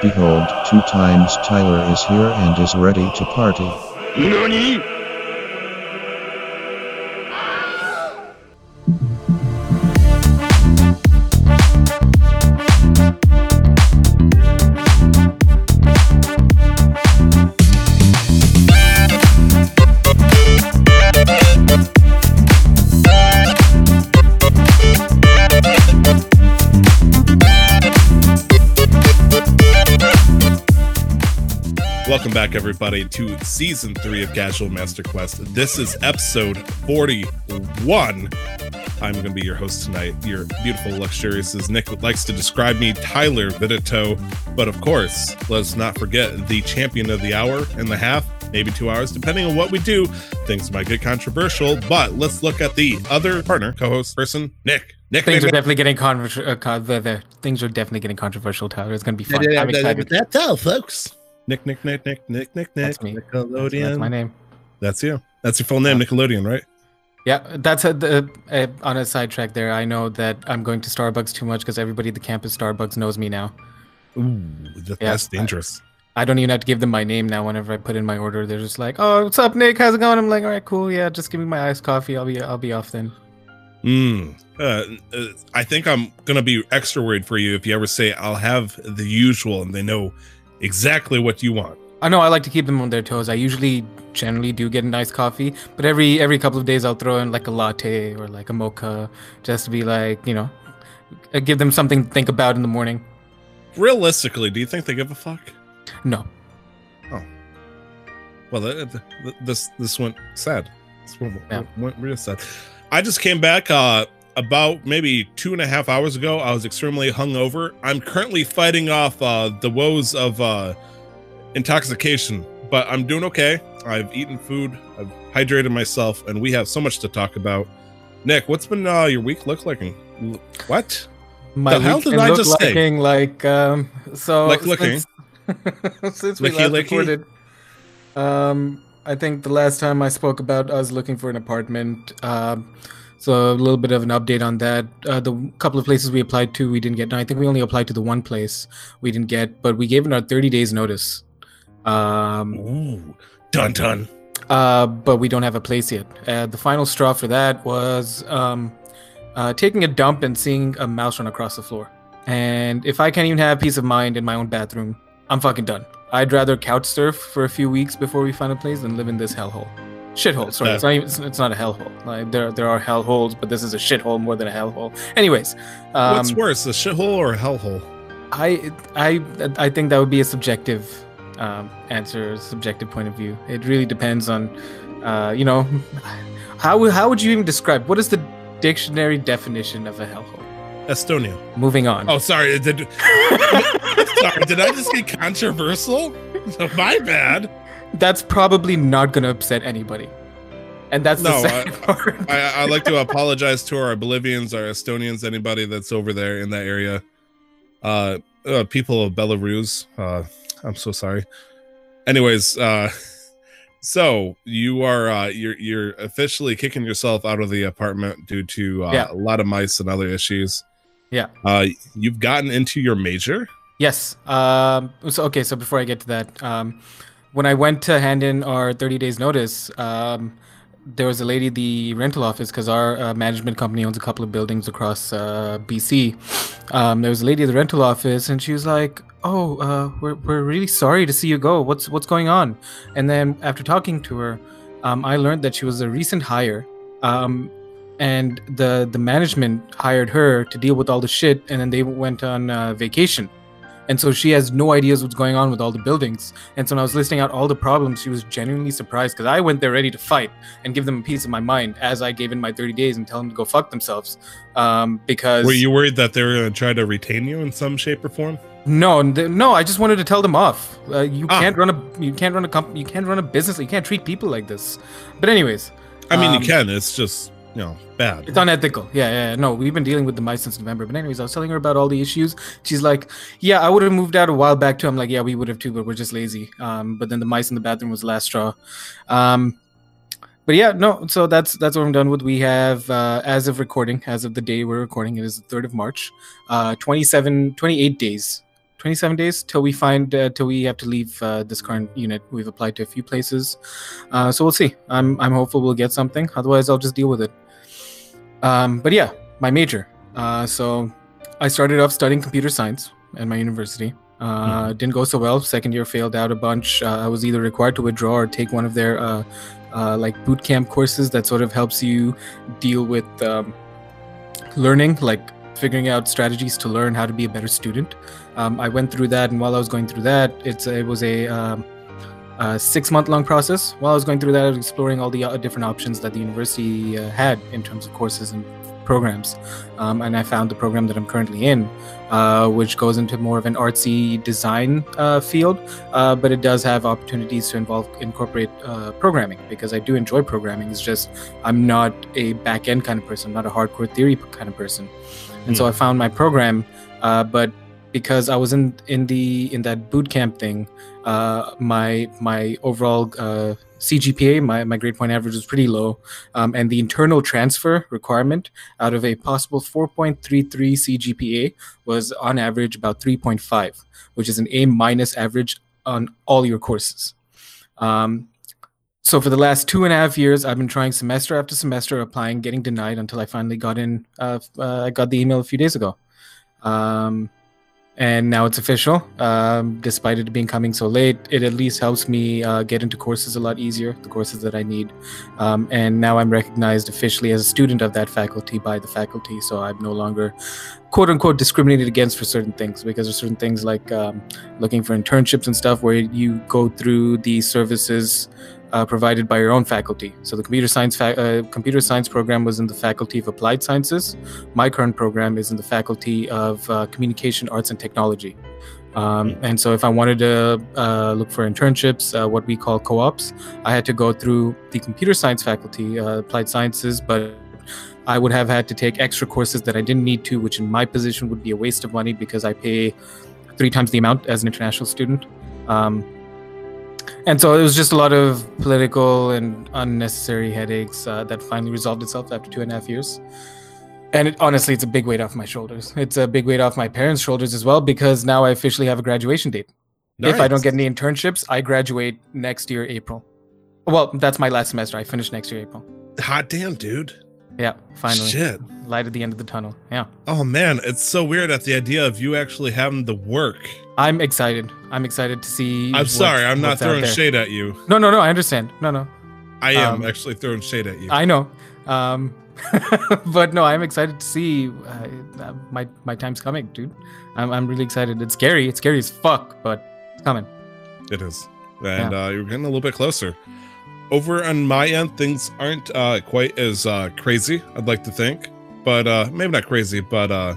Behold, two times Tyler is here and is ready to party. 何 everybody, to season three of Casual Master Quest. This is episode 41. I'm going to be your host tonight. Your beautiful, luxurious, as Nick likes to describe me, Tyler Vidito. But of course, let's not forget the champion of the hour and the half, maybe two hours, depending on what we do. Things might get controversial, but let's look at the other partner, co host person, Nick. Nick, Things Nick, are definitely getting controversial. Uh, con- the, the things are definitely getting controversial. Tyler, it's gonna be fun. Yeah, I'm yeah, excited. That's all, folks. Nick, Nick, Nick, Nick, Nick, Nick, Nick, That's. Nickelodeon. That's my name. That's you. That's your full name, Nickelodeon, right? Yeah, that's a, the, uh on a sidetrack there. I know that I'm going to Starbucks too much because everybody at the campus Starbucks knows me now. Ooh, that- Yeah, that's I- dangerous. I don't even have to give them my name now. Whenever I put in my order, they're just like, "Oh, what's up, Nick? How's it going?" I'm like, "All right, cool. Yeah, just give me my iced coffee. I'll be I'll be off then." Mm. Uh, uh, I think I'm gonna be extra worried for you if you ever say I'll have the usual and they know exactly what you want. I know I like to keep them on their toes. I usually generally do get a nice coffee, but every every couple of days I'll throw in like a latte or like a mocha just to be like, you know, uh, give them something to think about in the morning. Realistically, do you think they give a fuck? No. Oh. Well, th- th- th- this this went sad. This went, Yeah. went real sad. I just came back uh, about maybe two and a half hours ago. I was extremely hungover. I'm currently fighting off uh, the woes of uh, intoxication, but I'm doing okay. I've eaten food. I've hydrated myself, and we have so much to talk about. Nick, what's been uh, your week look like? What? My The hell did I just say? like um so Like looking? since, since we Licky, last licky? recorded um I think the last time I spoke about us looking for an apartment um so a little bit of an update on that uh, the couple of places we applied to we didn't get no, I think we only applied to the one place we didn't get but we gave it our 30 days notice um Ooh, dun dun. uh, but we don't have a place yet. Uh, the final straw for that was um, uh, taking a dump and seeing a mouse run across the floor. And if I can't even have peace of mind in my own bathroom, I'm fucking done. I'd rather couch surf for a few weeks before we find a place than live in this hellhole. Shithole. Sorry, it's not even. It's, it's not a hellhole. Like there, there are hellholes, but this is a shithole more than a hellhole. Anyways, um, What's worse, a shithole or a hellhole? I, I, I think that would be a subjective um, answer, subjective point of view. It really depends on, uh, you know, how would- how would you even describe what is the dictionary definition of a hellhole? Estonia. Moving on. Oh, sorry. Did, sorry, did I just get controversial? My bad. That's probably not going to upset anybody, and that's No, part. I, I'd like to apologize to our Bolivians, our Estonians, anybody that's over there in that area. Uh, uh people of Belarus. Uh, I'm so sorry. Anyways, uh, so you are uh, you're you're officially kicking yourself out of the apartment due to uh, Yeah. a lot of mice and other issues. Yeah. Uh, you've gotten into your major. Yes. Um, so okay. So before I get to that, um, when I went to hand in our 30 days notice, um, there was a lady at the rental office because our uh, management company owns a couple of buildings across uh, BC. Um, there was a lady at the rental office, and she was like, "Oh, uh, we're we're really sorry to see you go. What's what's going on?" And then after talking to her, um, I learned that she was a recent hire. Um, and the the management hired her to deal with all the shit and then they went on uh, vacation and so she has no ideas what's going on with all the buildings and so when i was listing out all the problems she was genuinely surprised because i went there ready to fight and give them a piece of my mind as i gave in my 30 days and tell them to go fuck themselves um, because Were you worried that they were going to try to retain you in some shape or form? no no i just wanted to tell them off uh, you Ah. can't run a you can't run a company you can't run a business you can't treat people like this but anyways I mean, Um, you can. It's just know bad. It's unethical. Yeah, yeah, yeah. No, we've been dealing with the mice since November. But anyways, I was telling her about all the issues. She's like, "Yeah, I would have moved out a while back too." I'm like, "Yeah, we would have too, but we're just lazy." Um, but then the mice in the bathroom was the last straw. Um, but yeah, no. So that's that's what I'm done with. We have, uh, as of recording, as of the day we're recording, it is the third of March. Uh, 27, 28 days 27 days till we find uh, till we have to leave uh, this current unit. We've applied to a few places, uh, so we'll see. I'm I'm hopeful we'll get something. Otherwise, I'll just deal with it. Um, but yeah, my major. Uh, so I started off studying computer science at my university. Uh, Didn't go so well. Second year failed out a bunch. Uh, I was either required to withdraw or take one of their uh, uh, like boot camp courses that sort of helps you deal with um, learning, like figuring out strategies to learn how to be a better student. Um, I went through that, and while I was going through that, it's it was a, um, a six month long process. While I was going through that, I was exploring all the uh, different options that the university uh, had in terms of courses and programs, um, and I found the program that I'm currently in, uh, which goes into more of an artsy design uh, field, uh, but it does have opportunities to involve incorporate uh, programming because I do enjoy programming. It's just I'm not a back end kind of person, not a hardcore theory kind of person, and so I found my program, uh, but because I was in in the in that boot camp thing, uh, my my overall uh, CGPA, my, my grade point average was pretty low, um, and the internal transfer requirement out of a possible 4.33 CGPA was on average about 3.5, which is an A minus average on all your courses. Um, so for the last two and a half years, I've been trying semester after semester, applying, getting denied until I finally got in. Uh, uh, I got the email a few days ago. Um, and now it's official. Um, despite it being coming so late, it at least helps me uh, get into courses a lot easier, the courses that I need. Um, and now I'm recognized officially as a student of that faculty by the faculty, so I'm no longer quote unquote discriminated against for certain things because there's certain things like um, looking for internships and stuff where you go through the services uh, provided by your own faculty. So the computer science fa- uh, computer science program was in the Faculty of Applied Sciences. My current program is in the Faculty of uh, Communication Arts and Technology. Um, and so if I wanted to uh, look for internships, uh, what we call co-ops, I had to go through the computer science faculty, uh, applied sciences, but I would have had to take extra courses that I didn't need to, which in my position would be a waste of money because I pay three times the amount as an international student. Um, and so it was just a lot of political and unnecessary headaches uh, that finally resolved itself after two and a half years. And it, honestly, it's a big weight off my shoulders. It's a big weight off my parents' shoulders as well because now I officially have a graduation date. If I don't get any internships, I graduate next year, April. Well, that's my last semester. I finish next year, April. Hot damn, dude. Yeah, finally. Shit. Light at the end of the tunnel. Yeah. Oh man, it's so weird at the idea of you actually having the work. I'm excited. I'm excited to see. I'm sorry, I'm not throwing shade at you. No, no, no. I understand. No, no. I am Um, actually throwing shade at you. I know. Um, but no, I'm excited to see. Uh, my my time's coming, dude. I'm I'm really excited. It's scary. It's scary as fuck, but it's coming. It is. And uh, you're getting a little bit closer. Over on my end, things aren't uh, quite as uh, crazy, I'd like to think. But uh, maybe not crazy, but uh,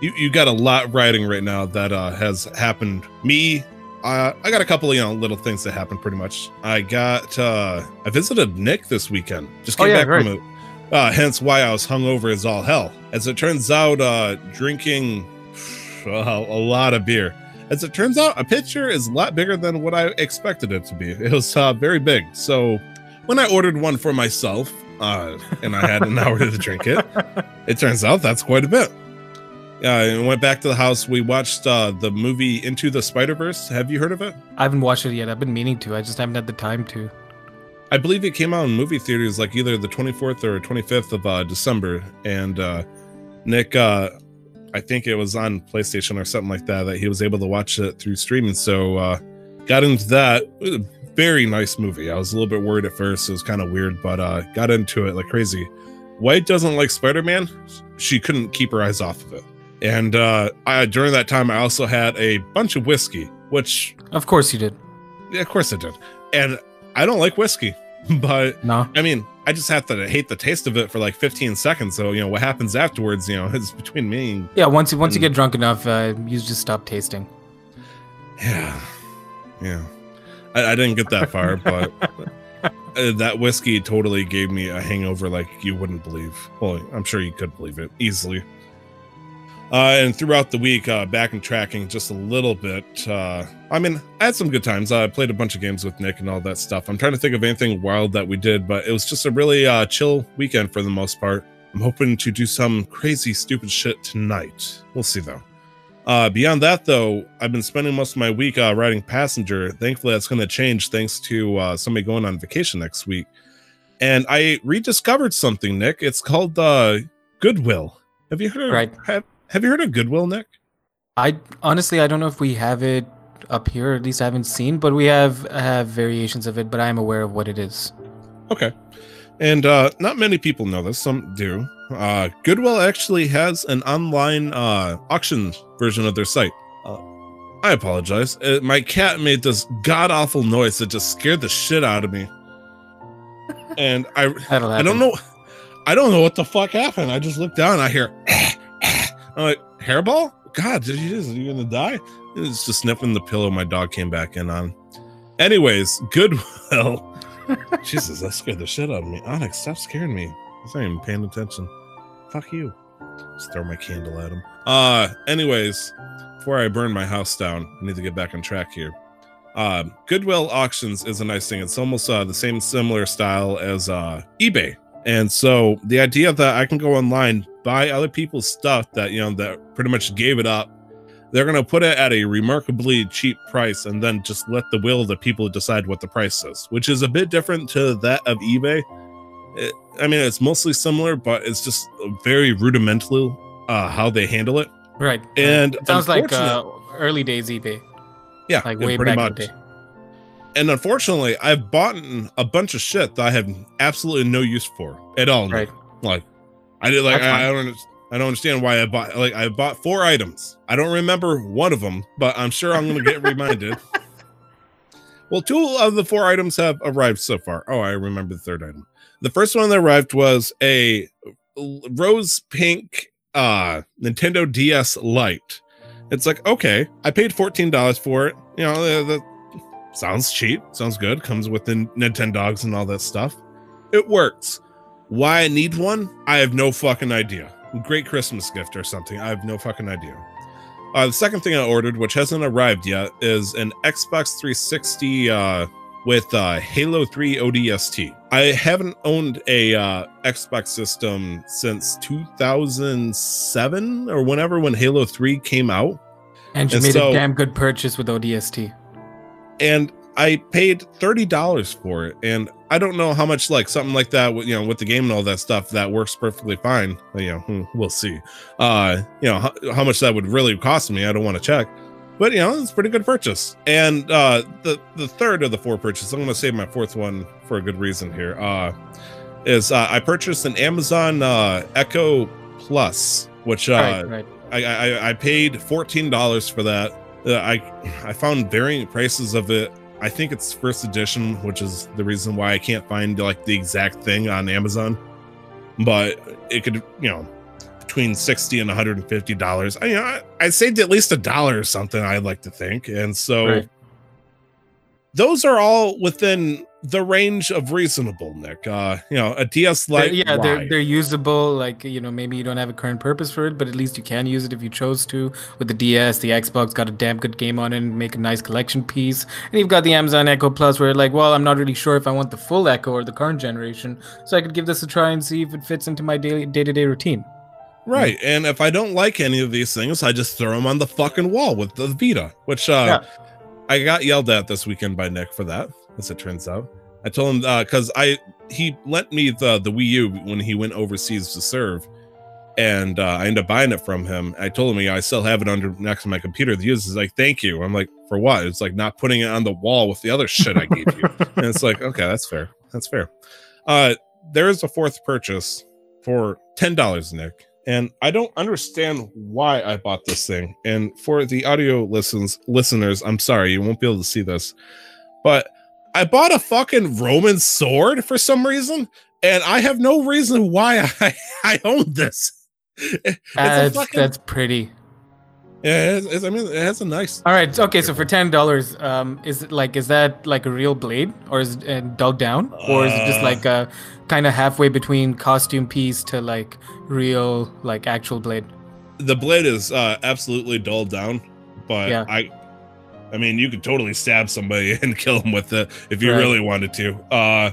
you, you got a lot riding right now that uh, has happened. Me, uh, I got a couple of you know little things that happened pretty much. I got uh, I visited Nick this weekend. Just Oh, came yeah, back right. from it. Uh, hence why I was hungover as all hell. As it turns out, uh, drinking a lot of beer. As it turns out, a pitcher is a lot bigger than what I expected it to be. It was uh, very big. So when I ordered one for myself, uh, and I had an hour to drink it, it turns out that's quite a bit. Uh, and went back to the house. We watched uh, the movie Into the Spider Verse. Have you heard of it? I haven't watched it yet. I've been meaning to. I just haven't had the time to. I believe it came out in movie theaters like either the 24th or 25th of uh, December. And uh, Nick, uh, I think it was on PlayStation or something like that, that he was able to watch it through streaming. So uh, got into that. It was a very nice movie. I was a little bit worried at first. It was kind of weird, but uh, got into it like crazy. White doesn't like Spider Man. She couldn't keep her eyes off of it. And uh, I, during that time, I also had a bunch of whiskey, which, Of course you did. yeah, of course, I did. And I don't like whiskey, but No. I mean, I just have to hate the taste of it for like 15 seconds. So, you know, what happens afterwards, you know, is between me and Yeah. Once you once you Mm. get drunk enough, uh, you just stop tasting. yeah. Yeah. I, I didn't get that far, but uh, that whiskey totally gave me a hangover like you wouldn't believe. Well, I'm sure you could believe it easily. Uh, and throughout the week, uh, back and tracking just a little bit. Uh, I mean, I had some good times. I played a bunch of games with Nick and all that stuff. I'm trying to think of anything wild that we did, but it was just a really uh, chill weekend for the most part. I'm hoping to do some crazy, stupid shit tonight. We'll see though. Uh, beyond that, though, I've been spending most of my week uh, riding passenger. Thankfully, that's going to change thanks to uh, somebody going on vacation next week. And I rediscovered something, Nick. It's called uh, Goodwill. Have you heard of Right. have, have you heard of Goodwill, Nick? I honestly I don't know if we have it up here. At least I haven't seen, but we have have variations of it. But I am aware of what it is. Okay. And uh, not many people know this, some do. Uh, Goodwill actually has an online uh, auction version of their site. Uh, I apologize. Uh, my cat made this god awful noise that just scared the shit out of me. And I I don't know I don't know what the fuck happened. I just looked down I hear I'm like, hairball? God, did you just you gonna die? It's just sniffing the pillow my dog came back in on. Anyways, Goodwill. Jesus, that scared the shit out of me. Onyx, stop scaring me. Was not even paying attention. Fuck you. Just throw my candle at him. Uh, anyways, before I burn my house down, I need to get back on track here. Um, Goodwill auctions is a nice thing. It's almost uh, the same similar style as uh, eBay, and so the idea that I can go online, buy other people's stuff that you know that pretty much gave it up. They're gonna put it at a remarkably cheap price, and then just let the will of the people decide what the price is, which is a bit different to that of eBay. It, I mean, it's mostly similar, but it's just very rudimental uh, how they handle it. Right. And it sounds like uh, early days eBay, Yeah, like way pretty back in the day. And unfortunately, I've bought a bunch of shit that I have absolutely no use for at all. Right. Like, I did like I, I don't I don't understand why I bought like I bought four items. I don't remember one of them, but I'm sure I'm gonna get reminded. Well, two of the four items have arrived so far. Oh, I remember the third item. The first one that arrived was a rose pink uh Nintendo DS Lite. It's like, okay, I paid $14 for it. You know, that sounds cheap, sounds good, comes with the Nintendo dogs and all that stuff. It works. Why I need one, I have no fucking idea. Great Christmas gift or something. I have no fucking idea. Uh, the second thing I ordered, which hasn't arrived yet, is an Xbox 360 uh, with uh, Halo 3 ODST. I haven't owned a uh, Xbox system since 2007 or whenever when Halo 3 came out. And you And made so- a damn good purchase with ODST. and I paid thirty dollars for it, and I don't know how much like something like that, with you know, with the game and all that stuff, that works perfectly fine. But, you know, hmm, we'll see. Uh, you know, how, how much that would really cost me, I don't want to check, but you know, it's a pretty good purchase. And uh, the the third of the four purchases, I'm going to save my fourth one for a good reason here. Uh, is uh, I purchased an Amazon uh, Echo Plus, which uh, right, right. I, I I paid fourteen dollars for that. Uh, I I found varying prices of it. I think it's first edition, which is the reason why I can't find like the exact thing on Amazon. But it could, you know, between sixty and one hundred and fifty dollars. I, you know, I, I saved at least a dollar or something. I'd like to think, and so Right. those are all within the range of reasonable. Nick, uh, you know, a DS Lite. yeah, they're they're usable. Like you know, maybe you don't have a current purpose for it, but at least you can use it if you chose to. With the DS, the Xbox got a damn good game on it, and make a nice collection piece. And you've got the Amazon Echo Plus, where like, well, I'm not really sure if I want the full Echo or the current generation, so I could give this a try and see if it fits into my daily day-to-day routine. Right. And if I don't like any of these things, I just throw them on the fucking wall with the Vita, which uh, I got yelled at this weekend by Nick for that, as it turns out. I told him because I he lent me the the Wii U when he went overseas to serve, and uh, I ended up buying it from him. I told him, yeah, I still have it under next to my computer. The user is like, "Thank you." I'm like, "For what?" It's like not putting it on the wall with the other shit I gave you. and it's like, okay, that's fair. That's fair. Uh, there is a fourth purchase for ten dollars, Nick, and I don't understand why I bought this thing. And for the audio listens listeners, I'm sorry you won't be able to see this, but I bought a fucking Roman sword for some reason, and I have no reason why I I own this. It's a That's, fucking- that's pretty. Yeah, it's, it's- I mean, it has a nice. All right. Okay. So for ten dollars, um, is it like is that like a real blade, or is it uh, dulled down, or is it just Uh. like a kind of halfway between costume piece to like real like actual blade? the blade is uh absolutely dulled down but Yeah. i i mean you could totally stab somebody and kill them with it if you Right. really wanted to uh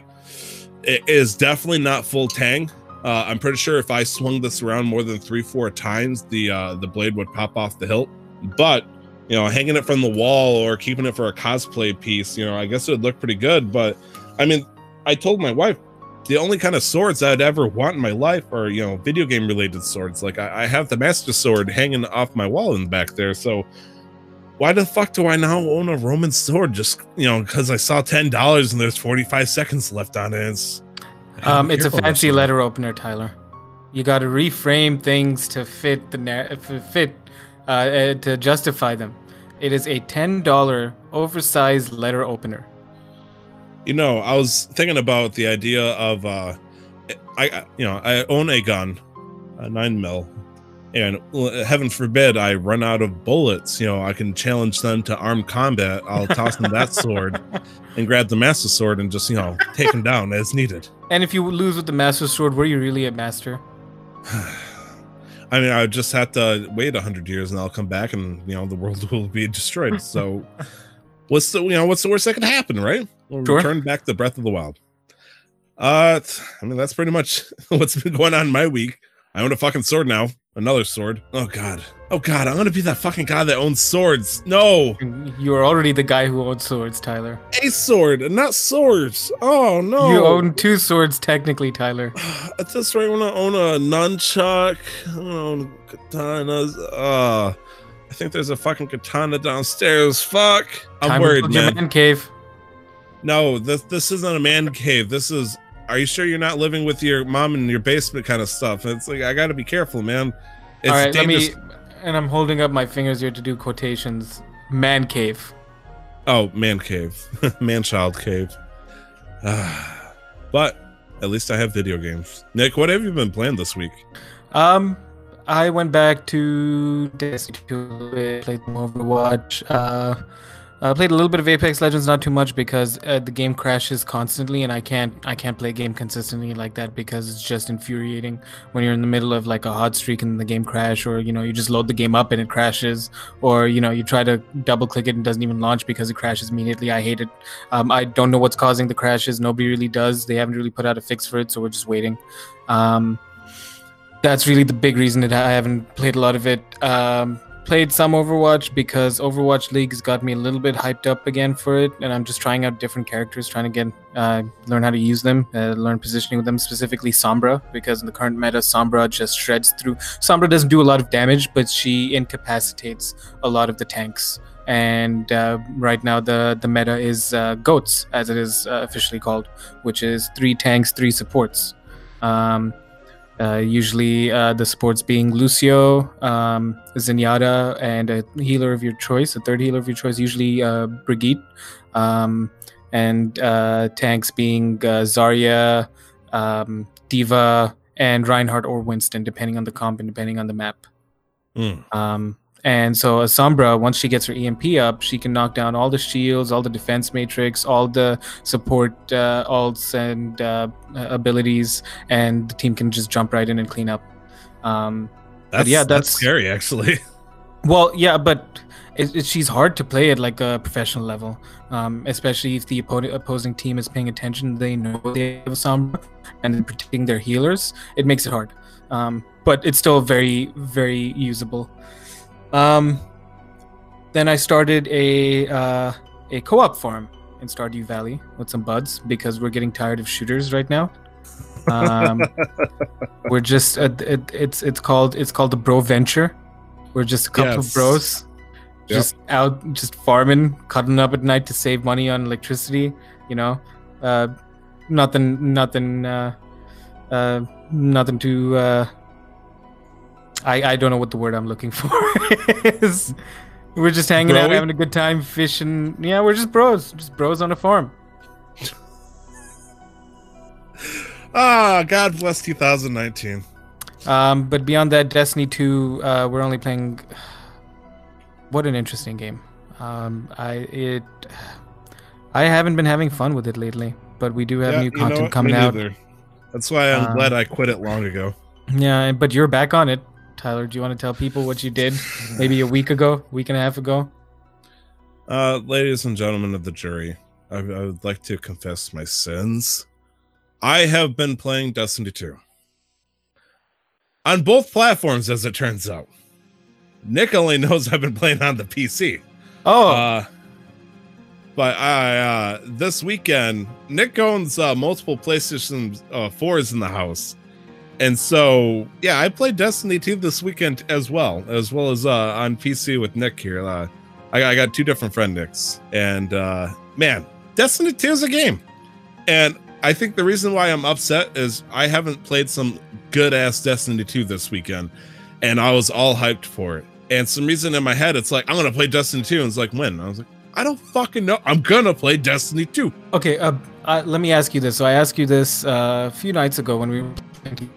it is definitely not full tang uh i'm pretty sure if i swung this around more than three four times the uh the blade would pop off the hilt but you know, hanging it from the wall or keeping it for a cosplay piece, you know, I guess it would look pretty good. But I mean, I told my wife the only kind of swords I'd ever want in my life are, you know, video game related swords. Like I, I have the Master Sword hanging off my wall in the back there. So why the fuck do I now own a Roman sword? Just you know, because I saw ten dollars and there's forty five seconds left on it. It's, um, it's a fancy letter opener, Tyler. You got to reframe things to fit the na- fit uh, uh, to justify them. It is a ten dollar oversized letter opener. You know, I was thinking about the idea of uh, I you know I own a gun, a nine mil, and heaven forbid I run out of bullets. You know, I can challenge them to armed combat. I'll toss them that sword and grab the master sword and just you know take them down as needed. And if you lose with the master sword, were you really a master? I mean, I would just have to wait a hundred years, and I'll come back, and you know, the world will be destroyed. So, what's the you know what's the worst that could happen, right? We'll sure. return back the Breath of the Wild. Uh, I mean, that's pretty much what's been going on my week. I own a fucking sword now. Another sword. Oh god. Oh god, I'm gonna be that fucking guy that owns swords. No. You are already the guy who owns swords, Tyler. A sword, and not swords. Oh no. You own two swords technically, Tyler. At this rate, I own a nunchuck, I own katanas. Uh I think there's a fucking katana downstairs. Fuck. I'm Time worried, man. man. Cave. No, this this isn't a man cave. This is are you sure you're not living with your mom in your basement kind of stuff? It's like I got to be careful, man. It's All right, dangerous. let me. And I'm holding up my fingers here to do quotations. Man cave. Oh, man cave, man child cave. but at least I have video games. Nick, what have you been playing this week? Um, I went back to Destiny 2, played some Overwatch. Uh, I uh, played a little bit of Apex Legends, not too much because uh, the game crashes constantly, and I can't I can't play a game consistently like that because it's just infuriating when you're in the middle of like a hot streak and the game crash, or you know you just load the game up and it crashes, or you know you try to double click it and it doesn't even launch because it crashes immediately. I hate it. Um, I don't know what's causing the crashes. Nobody really does. They haven't really put out a fix for it, so we're just waiting. Um, that's really the big reason that I haven't played a lot of it. Um, played some Overwatch because Overwatch League has got me a little bit hyped up again for it, and I'm just trying out different characters, trying to get uh, learn how to use them, uh, learn positioning with them. Specifically Sombra, because in the current meta, Sombra just shreds through. Sombra doesn't do a lot of damage, but she incapacitates a lot of the tanks. And uh, right now, the the meta is uh, goats, as it is uh, officially called, which is three tanks, three supports. Um, uh, usually, uh, the supports being Lucio, um, Zenyatta, and a healer of your choice, a third healer of your choice, usually uh, Brigitte, um, and uh, tanks being uh, Zarya, um, D.Va, and Reinhardt or Winston, depending on the comp and depending on the map. Mm. Um, and so a Sombra, once she gets her EMP up, she can knock down all the shields, all the defense matrix, all the support uh, ults and uh, abilities, and the team can just jump right in and clean up. Um, that's, yeah, that's, that's, scary, actually. Well, yeah, but it, it, she's hard to play at like a professional level, um, especially if the oppo- opposing team is paying attention. They know they have a Sombra and protecting their healers. It makes it hard, um, but it's still very, very usable. Um, then I started a uh, a co-op farm in Stardew Valley with some buds because we're getting tired of shooters right now. Um, we're just uh, it, it's it's called it's called the Bro Venture. We're just a couple yes. of bros, just out just farming, cutting up at night to save money on electricity. You know, uh, nothing nothing uh, uh, nothing too uh, I, I don't know what the word I'm looking for is. We're just hanging out, having a good time, fishing. Yeah, we're just bros, just bros on a farm. Ah, God bless 2019. Um, but beyond that, Destiny 2, uh, we're only playing. What an interesting game. Um, I it. I haven't been having fun with it lately, but we do have yeah, new content coming out. That's why I'm um, glad I quit it long ago. Yeah, but you're back on it. Tyler, do you want to tell people what you did maybe a week ago, week and a half ago? Uh, ladies and gentlemen of the jury, I, I would like to confess my sins. I have been playing Destiny 2 on both platforms, as it turns out. Nick only knows I've been playing on the PC. Oh, Uh, but I uh, this weekend, Nick owns uh, multiple PlayStation uh, fours in the house, and so yeah, I played Destiny 2 this weekend as well, as well as uh, on PC with Nick here. Uh, I, I got two different friend Nicks, and uh, man, Destiny 2 is a game, and I think the reason why I'm upset is I haven't played some good ass Destiny 2 this weekend, and I was all hyped for it. And some reason in my head, it's like I'm gonna play Destiny 2, and it's like when I was like. I don't fucking know. I'm gonna play Destiny 2. okay. Uh, uh, let me ask you this. So I asked you this uh, a few nights ago when we were playing,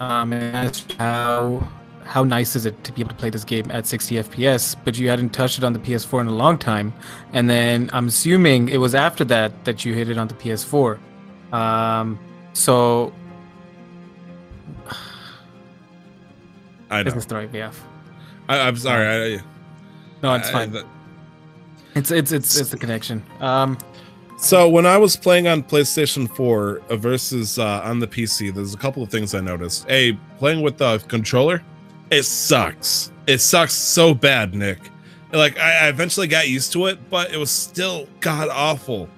um, and asked how how nice is it to be able to play this game at 60 FPS, but you hadn't touched it on the PS4 in a long time. And then I'm assuming it was after that that you hit it on the PS4. Um, so I know. business story, yeah. I, I'm sorry. I, No, it's I- fine. that- It's it's it's it's the connection. Um, so when I was playing on PlayStation 4 uh, versus uh, on the PC, there's a couple of things I noticed. A playing with the controller, it sucks. It sucks so bad, Nick. Like I, I eventually got used to it, but it was still god awful.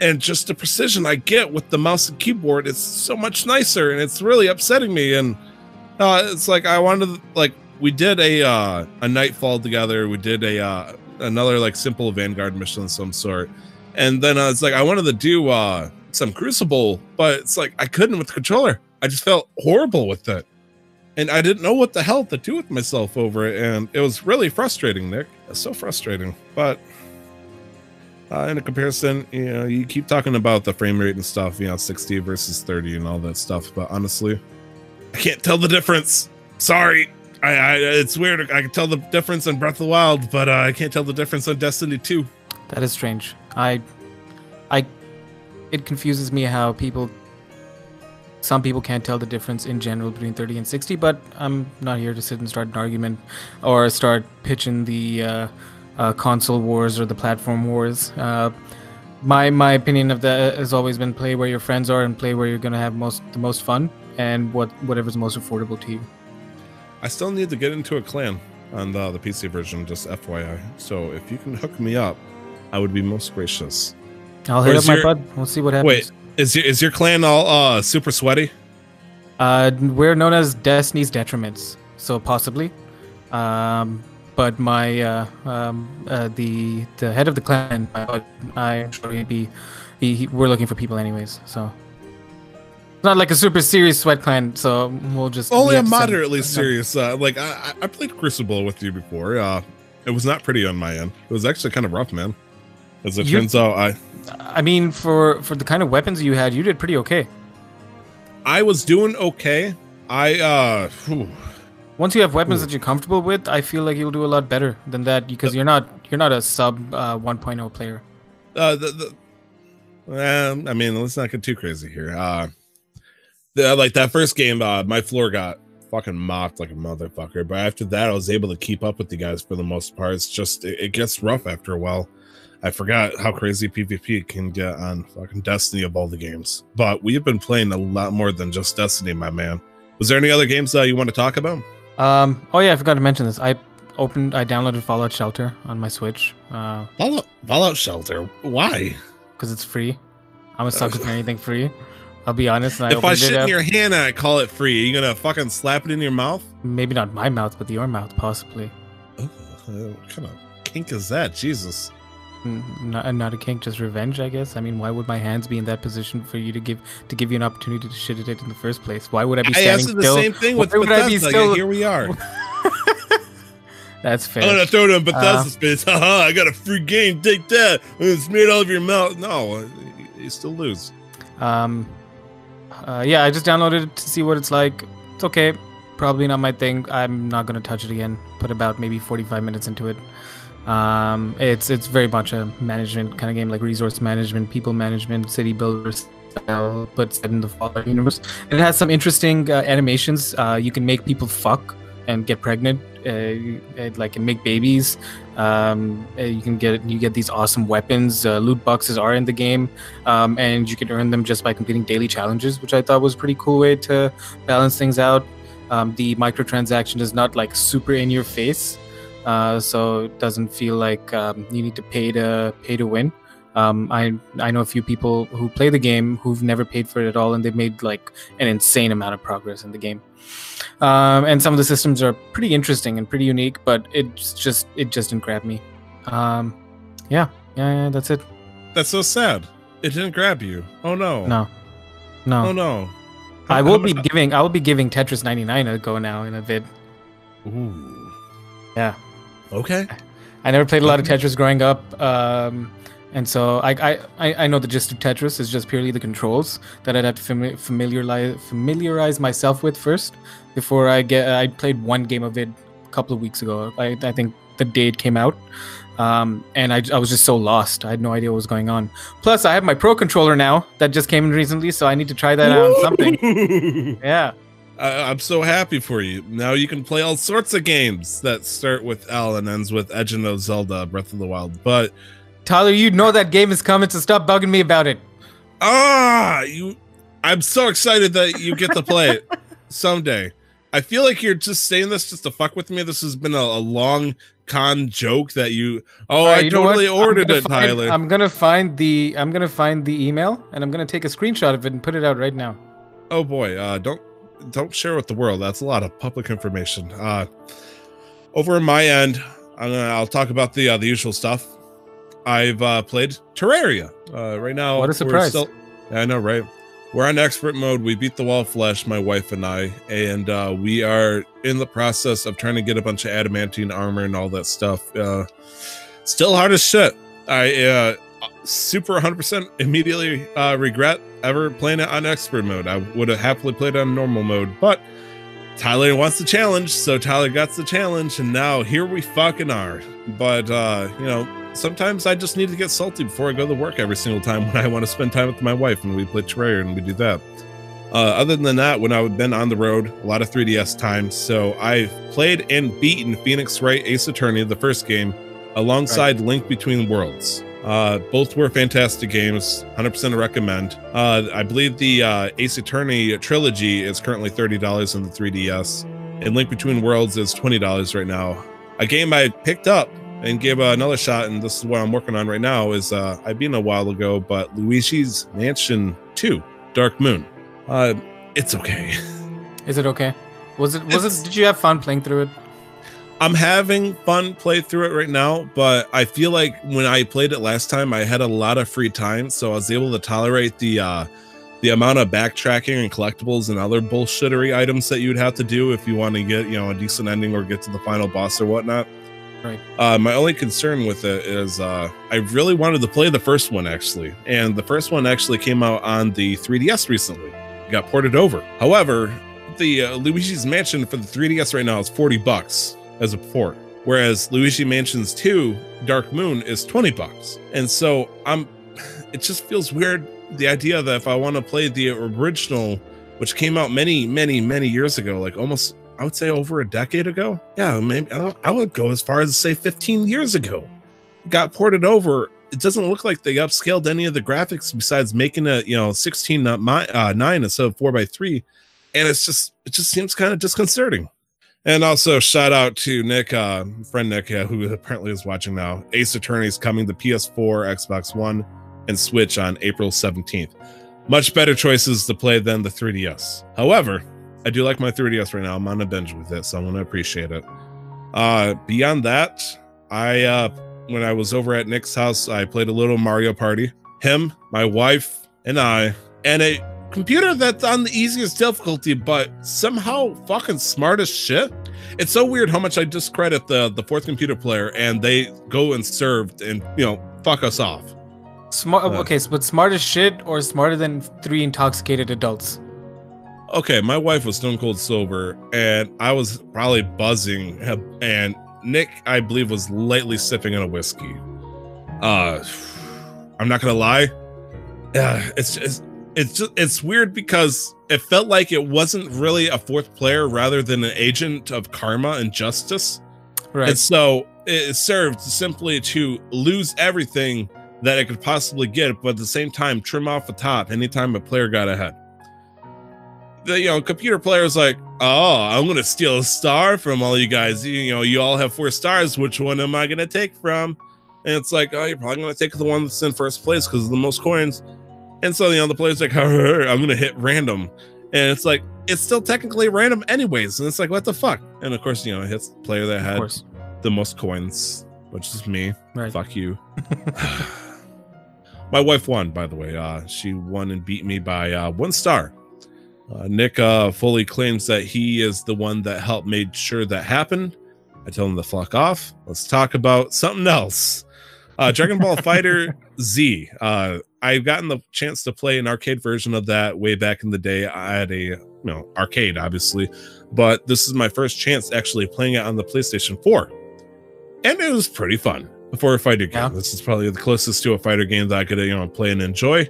And just the precision I get with the mouse and keyboard is so much nicer, and it's really upsetting me. And uh, it's like I wanted, like we did a uh, a nightfall together. We did a uh, another like simple Vanguard mission of some sort, and then I was like I wanted to do uh, some Crucible, but it's like I couldn't with the controller. I just felt horrible with it, and I didn't know what the hell to do with myself over it, and it was really frustrating, Nick. It's so frustrating, but. Uh, in a comparison, you know, you keep talking about the frame rate and stuff, you know, 60 versus 30 and all that stuff, but honestly, I can't tell the difference. Sorry. I, I it's weird. I can tell the difference in Breath of the Wild, but uh, I can't tell the difference on Destiny 2. that is strange. I, I, it confuses me how people. Some people can't tell the difference in general between 30 and 60, but I'm not here to sit and start an argument or start pitching the uh, uh, console wars or the platform wars. Uh, my my opinion of that has always been play where your friends are and play where you're gonna have most the most fun and what whatever's most affordable to you. I still need to get into a clan on the, the PC version, just FYI. So if you can hook me up, I would be most gracious. I'll hit up my your- bud. We'll see what happens. Wait, is your, is your clan all uh, super sweaty? Uh, we're known as Destiny's detriments, so possibly. Um, but my uh, um, uh, the the head of the clan, I, I'm sure he'd be. He, he, we're looking for people anyways, so. It's not like a super serious sweat clan, so we'll just. Only a moderately serious. Uh, like I, I- I played Crucible with you before. Uh, it was not pretty on my end. It was actually kind of rough, man. As it You- turns out, I I mean, for for the kind of weapons you had, you did pretty okay. I was doing okay. I uh, whew. Once you have weapons Ooh. that you're comfortable with, I feel like you'll do a lot better than that because you're not you're not a sub uh, 1.0 player. uh the, the um, I mean, let's not get too crazy here. Uh, the, like that first game, uh, my floor got fucking mopped like a motherfucker. But after that, I was able to keep up with the guys for the most part. It's just it, it gets rough after a while. I forgot how crazy PvP can get on fucking Destiny of all the games. But we've been playing a lot more than just Destiny, my man. Was there any other games uh, you want to talk about? Um. Oh yeah, I forgot to mention this. I opened, I downloaded Fallout Shelter on my Switch. Uh, Fallout, Fallout Shelter. Why? because it's free. I'm a sucker for anything free. I'll be honest. And I if I shit it in up, your hand and I call it free, are you gonna fucking slap it in your mouth? maybe not my mouth, but your mouth possibly. Oh, what kind of kink is that? Jesus. Not, not a kink, just revenge, I guess. I mean, why would my hands be in that position for you to give to give you an opportunity to shit at it in the first place? Why would I be I standing asked the still? same thing with Why would I be Bethesda. still- Here we are. That's fair. I'm gonna throw it in Uh, Bethesda space. Haha, I got a free game. Take that. It's made all of your mouth. No, uh, you still lose. Um, uh, yeah, I just downloaded it to see what it's like. It's okay. Probably not my thing. I'm not gonna touch it again. Put about maybe 45 minutes into it. Um, it's it's very much a management kind of game, like resource management, people management, city builders style, but set in the Fallout universe. And it has some interesting uh, animations. Uh, you can make people fuck and get pregnant, uh, and, like and make babies. Um, uh, you can get you get these awesome weapons. Uh, loot boxes are in the game um, and you can earn them just by completing daily challenges, which I thought was a pretty cool way to balance things out. Um, the microtransaction is not like super in your face, uh, so it doesn't feel like um, you need to pay to pay to win. Um, I I know a few people who play the game who've never paid for it at all, and they've made like an insane amount of progress in the game. Um, and some of the systems are pretty interesting and pretty unique, but it's just it just didn't grab me. Um, yeah, yeah, yeah, that's it. That's so sad. It didn't grab you. Oh no. No, no. Oh no. I will be much- giving I will be giving Tetris 99 a go now in a vid. Ooh. Yeah. Okay. I never played a lot of Tetris growing up, um, and so I, I I know the gist of Tetris is just purely the controls that I'd have to fami- familiarize familiarize myself with first before I get. I played one game of it a couple of weeks ago. I I think the day it came out, um, and I I was just so lost. I had no idea what was going on. Plus, I have my Pro controller now that just came in recently, so I need to try that out on something. Yeah. I, I'm so happy for you. Now you can play all sorts of games that start with L and ends with Legend of Zelda: Breath of the Wild. But Tyler, you know that game is coming, so stop bugging me about it. ah, you, I'm so excited that you get to play it someday. I feel like you're just saying this just to fuck with me. This has been a, a long con joke that you. Oh, right, I you totally ordered it, find- Tyler. I'm gonna find the I'm gonna find the email and I'm gonna take a screenshot of it and put it out right now. oh boy, uh, don't don't share with the world. That's a lot of public information. Uh, over on my end, I'm gonna, I'll talk about the uh, the usual stuff. I've uh, played Terraria. Uh, right now, What a we're surprise. still- yeah, I know, right? We're on expert mode. We beat the wall of flesh, my wife and I, and uh, we are in the process of trying to get a bunch of adamantite armor and all that stuff. Uh, still hard as shit. I uh, super 100% immediately uh, regret ever playing it on expert mode. I would have happily played it on normal mode, but Tyler wants the challenge, so Tyler got the challenge, and now here we fucking are. But uh, you know, sometimes I just need to get salty before I go to work every single time when I want to spend time with my wife, and we play Terraria and we do that. Uh, other than that, when I've been on the road, a lot of 3DS time, so I've played and beaten Phoenix Wright Ace Attorney, the first game, alongside Link Between Worlds. Uh, both were fantastic games, 100% recommend. Uh, I believe the uh, Ace Attorney trilogy is currently $30 on the 3DS, and Link Between Worlds is $20 right now. A game I picked up and gave another shot, and this is what I'm working on right now. Is uh, I beat it a while ago, but Luigi's Mansion 2, Dark Moon. Uh, it's okay. Is it okay? Was it was It's- it did you have fun playing through it? I'm having fun play through it right now, but I feel like when I played it last time, I had a lot of free time, so I was able to tolerate the uh the amount of backtracking and collectibles and other bullshittery items that you'd have to do if you want to get, you know, a decent ending or get to the final boss or whatnot. Right. Uh, my only concern with it is uh, I really wanted to play the first one actually, and the first one actually came out on the 3DS recently. It got ported over. However, the uh, Luigi's Mansion for the 3DS right now is 40 bucks as a port, whereas Luigi Mansions 2 Dark Moon is 20 bucks. And so I'm it just feels weird the idea that if I want to play the original which came out many many many years ago, like almost I would say over a decade ago. Yeah, maybe I would go as far as to say 15 years ago. Got ported over. It doesn't look like they upscaled any of the graphics besides making a you know, 16 not my uh, 9 instead of 4 by 3 and it's just it just seems kind of disconcerting. And also shout out to Nick, uh, friend Nick, who apparently is watching now. Ace Attorney is coming to PS4, Xbox One, and Switch on April 17th. Much better choices to play than the 3DS. However, I do like my 3DS right now. I'm on a binge with it, so I'm gonna appreciate it. Uh, beyond that, I uh, when I was over at Nick's house, I played a little Mario Party. Him, my wife, and I, and a computer that's on the easiest difficulty, but somehow fucking smart as shit. It's so weird how much I discredit the the fourth computer player, and they go and served and you know fuck us off. Smart. Uh. okay, but smart as shit or smarter than three intoxicated adults? Okay, my wife was stone cold sober, and I was probably buzzing, and Nick, I believe, was lightly sipping on a whiskey. Uh, I'm not gonna lie, yeah, it's just it's just it's weird because it felt like it wasn't really a fourth player rather than an agent of karma and justice. Right. And so it served simply to lose everything that it could possibly get, but at the same time trim off the top anytime a player got ahead. the you know computer player is like, oh, I'm gonna steal a star from all you guys. You, you know, you all have four stars. Which one am I gonna take from? And it's like, oh, you're probably gonna take the one that's in first place because of the most coins. And so you know the player's like, I'm gonna hit random, and it's like it's still technically random anyways. And it's like, what the fuck? And of course, you know, it hits the player that Of had the most coins, which is me. Right. Fuck you. My wife won, by the way. Uh, she won and beat me by uh, one star. Uh, Nick uh, fully claims that he is the one that helped made sure that happened. I tell him to fuck off. Let's talk about something else. Uh, Dragon Ball Fighter Z. Uh, I've gotten the chance to play an arcade version of that way back in the day. I had a you know arcade, obviously, but this is my first chance actually playing it on the PlayStation 4, and it was pretty fun for a fighter game. Yeah. This is probably the closest to a fighter game that I could you know play and enjoy.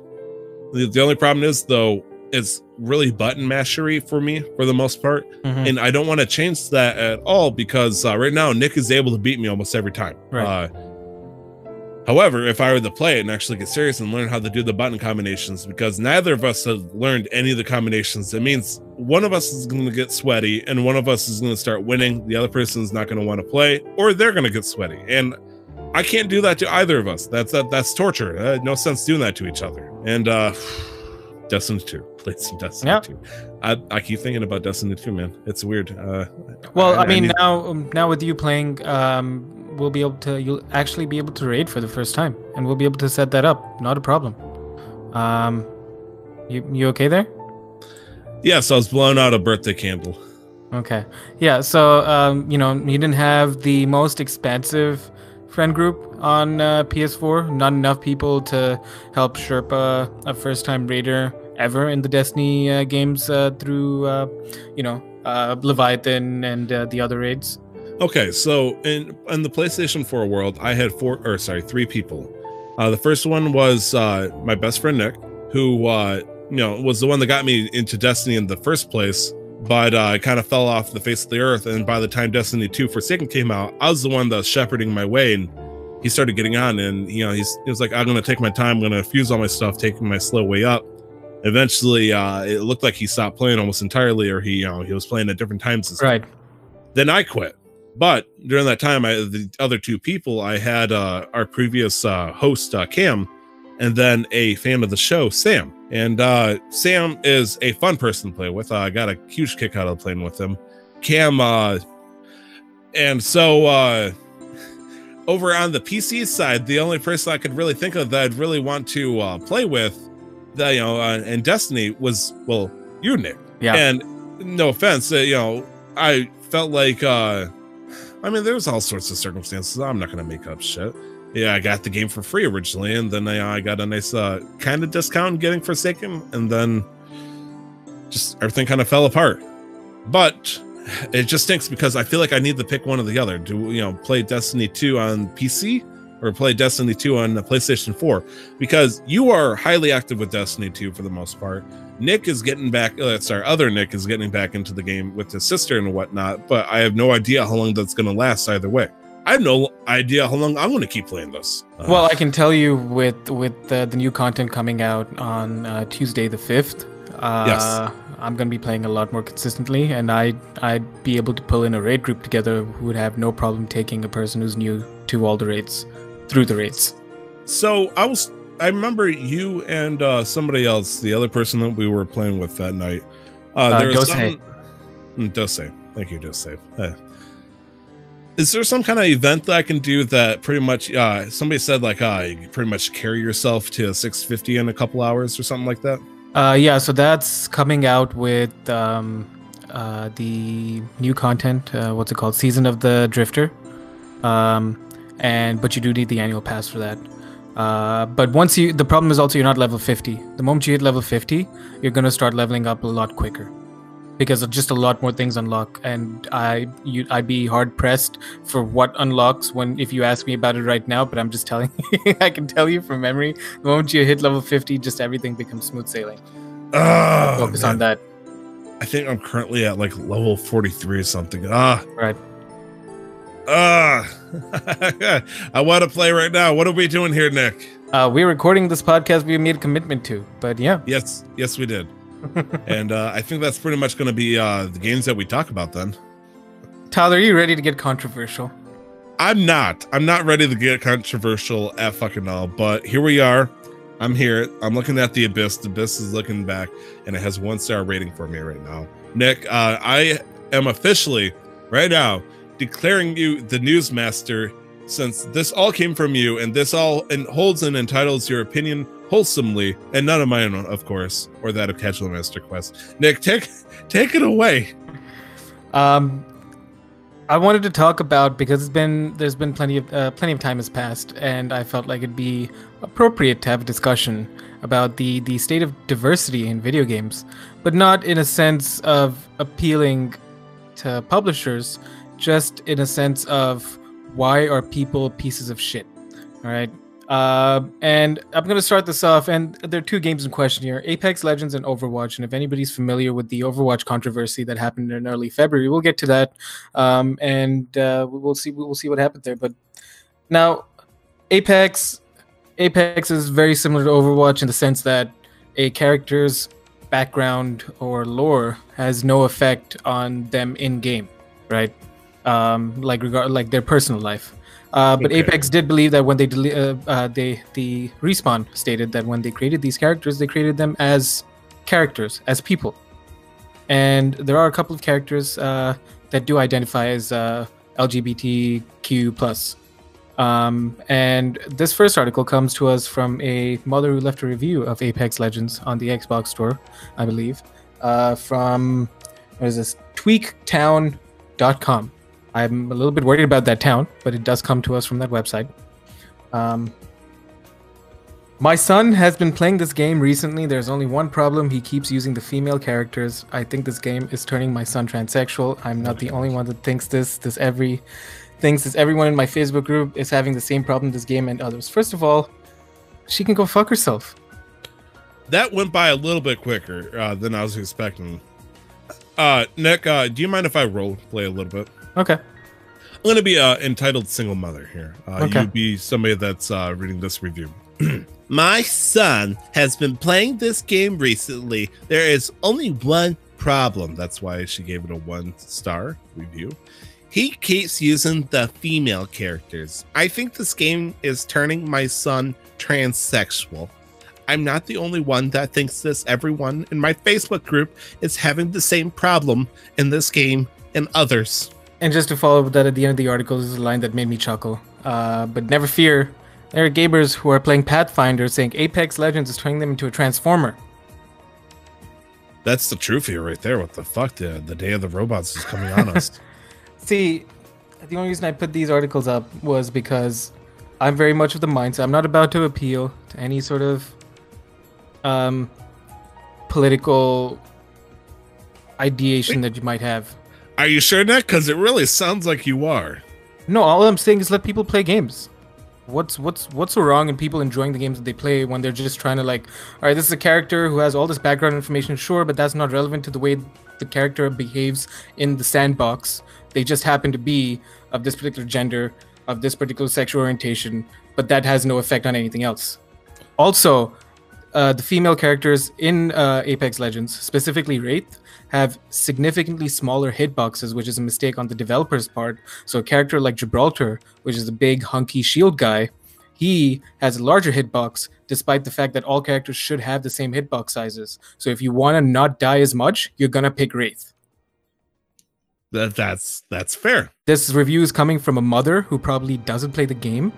The, the only problem is though, it's really button mashery for me for the most part, Mhm. and I don't want to change that at all because uh, right now Nick is able to beat me almost every time. Right. Uh, however, if I were to play it and actually get serious and learn how to do the button combinations, because neither of us have learned any of the combinations, it means one of us is going to get sweaty and one of us is going to start winning. The other person is not going to want to play, or they're going to get sweaty, and I can't do that to either of us. That's that, that's torture. Uh, no sense doing that to each other. And uh Destiny 2. Played some Destiny Yeah. 2. I, I keep thinking about Destiny 2, man. It's weird. Uh Well, I, mean, need- now um, now with you playing, um, we'll be able to. You'll actually be able to raid for the first time, and we'll be able to set that up. Not a problem. Um, you you okay there? yes, I was blowing out a birthday candle. Okay. Yeah. So um, you know, you didn't have the most expansive friend group on uh, PS4. Not enough people to help Sherpa a first-time raider ever in the Destiny uh, games uh, through, uh, you know, uh, Leviathan and uh, the other raids. Okay, so in in the PlayStation 4 world, I had four or sorry, three people. Uh the first one was uh my best friend Nick, who uh you know was the one that got me into Destiny in the first place, but uh, I kind of fell off the face of the earth. And by the time Destiny 2 Forsaken came out, I was the one that was shepherding my way and he started getting on and you know he's he was like, I'm gonna take my time, I'm gonna fuse all my stuff, taking my slow way up. Eventually, uh, it looked like he stopped playing almost entirely, or he, you know, he was playing at different times. Right. then I quit. But during that time, I the other two people I had uh, our previous uh, host uh, Cam, and then a fan of the show Sam. And uh, Sam is a fun person to play with. Uh, I got a huge kick out of playing with him. Cam, uh, and so uh, over on the PC side, the only person I could really think of that I'd really want to uh, play with, that you know, uh, in Destiny was well, you Nick. Yeah. And no offense, uh, you know, I felt like uh I mean there's all sorts of circumstances. I'm not gonna make up shit. Yeah, I got the game for free originally, and then I, I got a nice uh kind of discount getting Forsaken, and then just everything kind of fell apart. But it just stinks because I feel like I need to pick one or the other. Do you know play Destiny 2 on PC or play Destiny 2 on the PlayStation 4? Because you are highly active with Destiny 2 for the most part. Nick is getting back. Uh, sorry, other Nick is getting back into the game with his sister and whatnot. But I have no idea how long that's going to last either way. I have no idea how long I'm going to keep playing this. Uh, Well, I can tell you with with uh, the new content coming out on uh, Tuesday the fifth. Uh, Yes. I'm gonna be playing a lot more consistently, and I I'd be able to pull in a raid group together who would have no problem taking a person who's new to all the raids through the raids. So I was. I remember you and uh, somebody else, the other person that we were playing with that night. Uh, Uh, there was some- Mm, Dose. Thank you, Dose. Uh, is there some kind of event that I can do that pretty much? Uh, somebody said like, uh, you pretty much carry yourself to 650 in a couple hours or something like that. Uh, yeah, so that's coming out with um, uh, the new content. Uh, what's it called? Season of the Drifter. Um, and but you do need the annual pass for that. Uh, but once you, the problem is also you're not level 50. The moment you hit level 50, you're gonna start leveling up a lot quicker because of just a lot more things unlock. And I, you, I'd be hard pressed for what unlocks when if you ask me about it right now. But I'm just telling you, I can tell you from memory. The moment you hit level 50, just everything becomes smooth sailing Oh, focus on that. I think I'm currently at like level 43 or something. Ah, Right. Ah. I want to play right now. What are we doing here, Nick? Uh, we're recording this podcast we made a commitment to, but yeah, Yes, yes, we did. and uh, I think that's pretty much going to be uh, the games that we talk about then. Tyler, are you ready to get controversial? I'm not. I'm not ready to get controversial at fucking all, but here we are. I'm here. I'm looking at the abyss. The abyss is looking back, and it has one star rating for me right now. Nick, uh, I am officially right now declaring you the newsmaster since this all came from you and this all and holds and entitles your opinion wholesomely and none of my own of course or that of casual master quest nick take take it away. Um i wanted to talk about because it's been there's been plenty of uh, plenty of time has passed and i felt like it'd be appropriate to have a discussion about the the state of diversity in video games but not in a sense of appealing to publishers just in a sense of why are people pieces of shit? All right. Uh, and I'm going to start this off. And there are two games in question here Apex Legends and Overwatch. And if anybody's familiar with the Overwatch controversy that happened in early February, we'll get to that. Um, and uh, we'll see we'll see what happened there. But now, Apex Apex is very similar to Overwatch in the sense that a character's background or lore has no effect on them in game, right? Um, like regard like their personal life. Uh, but okay. Apex did believe that when they dele- uh, uh, they the respawn stated that when they created these characters, they created them as characters, as people. And there are a couple of characters uh, that do identify as uh, LGBTQ plus. Um, and this first article comes to us from a mother who left a review of Apex Legends on the Xbox Store, I believe, uh, from what is this? TweakTown.com. I'm a little bit worried about that town, but it does come to us from that website. Um, my son has been playing this game recently. There's only one problem. He keeps using the female characters. I think this game is turning my son transsexual. I'm not the only one that thinks this. This every thinks this everyone in my Facebook group is having the same problem this game and others. First of all, she can go fuck herself. That went by a little bit quicker uh, than I was expecting. Uh, Nick, uh, do you mind if I role play a little bit? Okay. I'm going to be uh, entitled single mother here. Uh, okay. You be somebody that's uh, reading this review. My son has been playing this game recently. There is only one problem. That's why she gave it a one star review. He keeps using the female characters. I think this game is turning my son transsexual. I'm not the only one that thinks this. Everyone in my Facebook group is having the same problem in this game and others. And just to follow that at the end of the article is a line that made me chuckle. Uh, but never fear, there are gamers who are playing Pathfinder saying Apex Legends is turning them into a transformer. That's the truth here right there. What the fuck? The, the day of the robots is coming on us. See, the only reason I put these articles up was because I'm very much of the mindset. I'm not about to appeal to any sort of um, political ideation Wait. that you might have. Are you sure, Nick? Because it really sounds like you are. No, all I'm saying is let people play games. What's what's what's so wrong in people enjoying the games that they play when they're just trying to like, all right, this is a character who has all this background information, sure, but that's not relevant to the way the character behaves in the sandbox. They just happen to be of this particular gender, of this particular sexual orientation, but that has no effect on anything else. Also, uh, the female characters in uh, Apex Legends, specifically Wraith, have significantly smaller hitboxes, which is a mistake on the developer's part. So a character like Gibraltar, which is a big hunky shield guy, he has a larger hitbox, despite the fact that all characters should have the same hitbox sizes. So if you want to not die as much, you're gonna pick Wraith. That that's that's fair. This review is coming from a mother who probably doesn't play the game,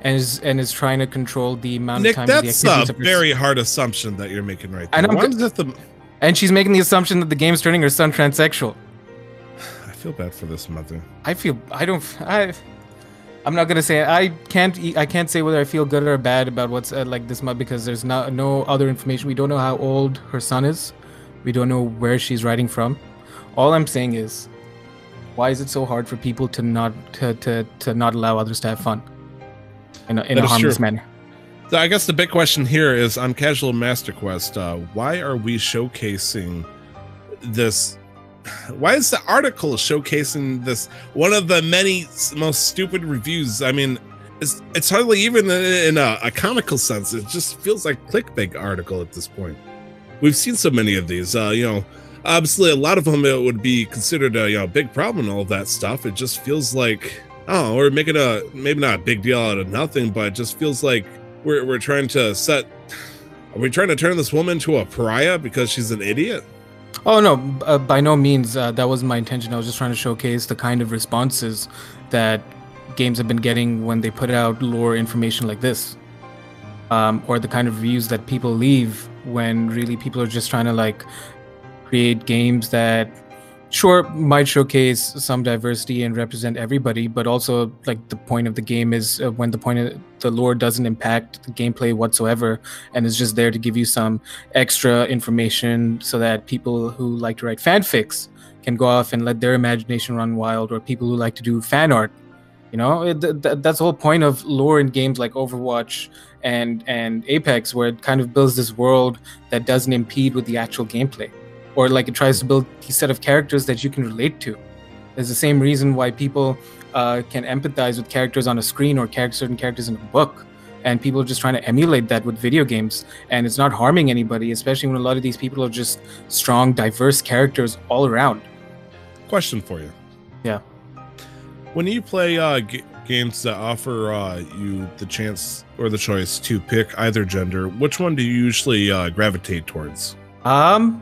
and is and is trying to control the amount Nick, of time. Nick, That's a very hard assumption that you're making right there. And I'm, Why the and she's making the assumption that the game's turning her son transsexual. I feel bad for this mother. I feel I don't I I'm not gonna say I can't I can't say whether I feel good or bad about what's uh, like this month because there's not no other information. We don't know how old her son is. We don't know where she's writing from. All I'm saying is, why is it so hard for people to not to to, to not allow others to have fun in a, in a harmless true. manner? So I guess the big question here is on Casual Master Quest, uh, why are we showcasing this? Why is the article showcasing this? One of the many most stupid reviews. I mean, it's, it's hardly even in a, a comical sense. It just feels like clickbait article at this point. we've seen so many of these. Uh, you know, obviously a lot of them it would be considered a you know big problem and all that stuff. It just feels like oh, we're making a maybe not a big deal out of nothing, but it just feels like we're we're trying to set. Are we trying to turn this woman to a pariah because she's an idiot? Oh no, uh, by no means. Uh, that wasn't my intention. I was just trying to showcase the kind of responses that games have been getting when they put out lore information like this, um, or the kind of reviews that people leave when really people are just trying to like create games that sure might showcase some diversity and represent everybody but also like the point of the game is uh, when the point of the lore doesn't impact the gameplay whatsoever and is just there to give you some extra information so that people who like to write fanfics can go off and let their imagination run wild or people who like to do fan art you know? It, th- th- that's the whole point of lore in games like overwatch and and apex where it kind of builds this world that doesn't impede with the actual gameplay or like it tries to build a set of characters that you can relate to. There's the same reason why people uh, can empathize with characters on a screen or character, certain characters in a book. And people are just trying to emulate that with video games. And it's not harming anybody, especially when a lot of these people are just strong, diverse characters all around. Question for you. Yeah. When you play uh, g- games that offer uh, you the chance or the choice to pick either gender, which one do you usually uh, gravitate towards? Um,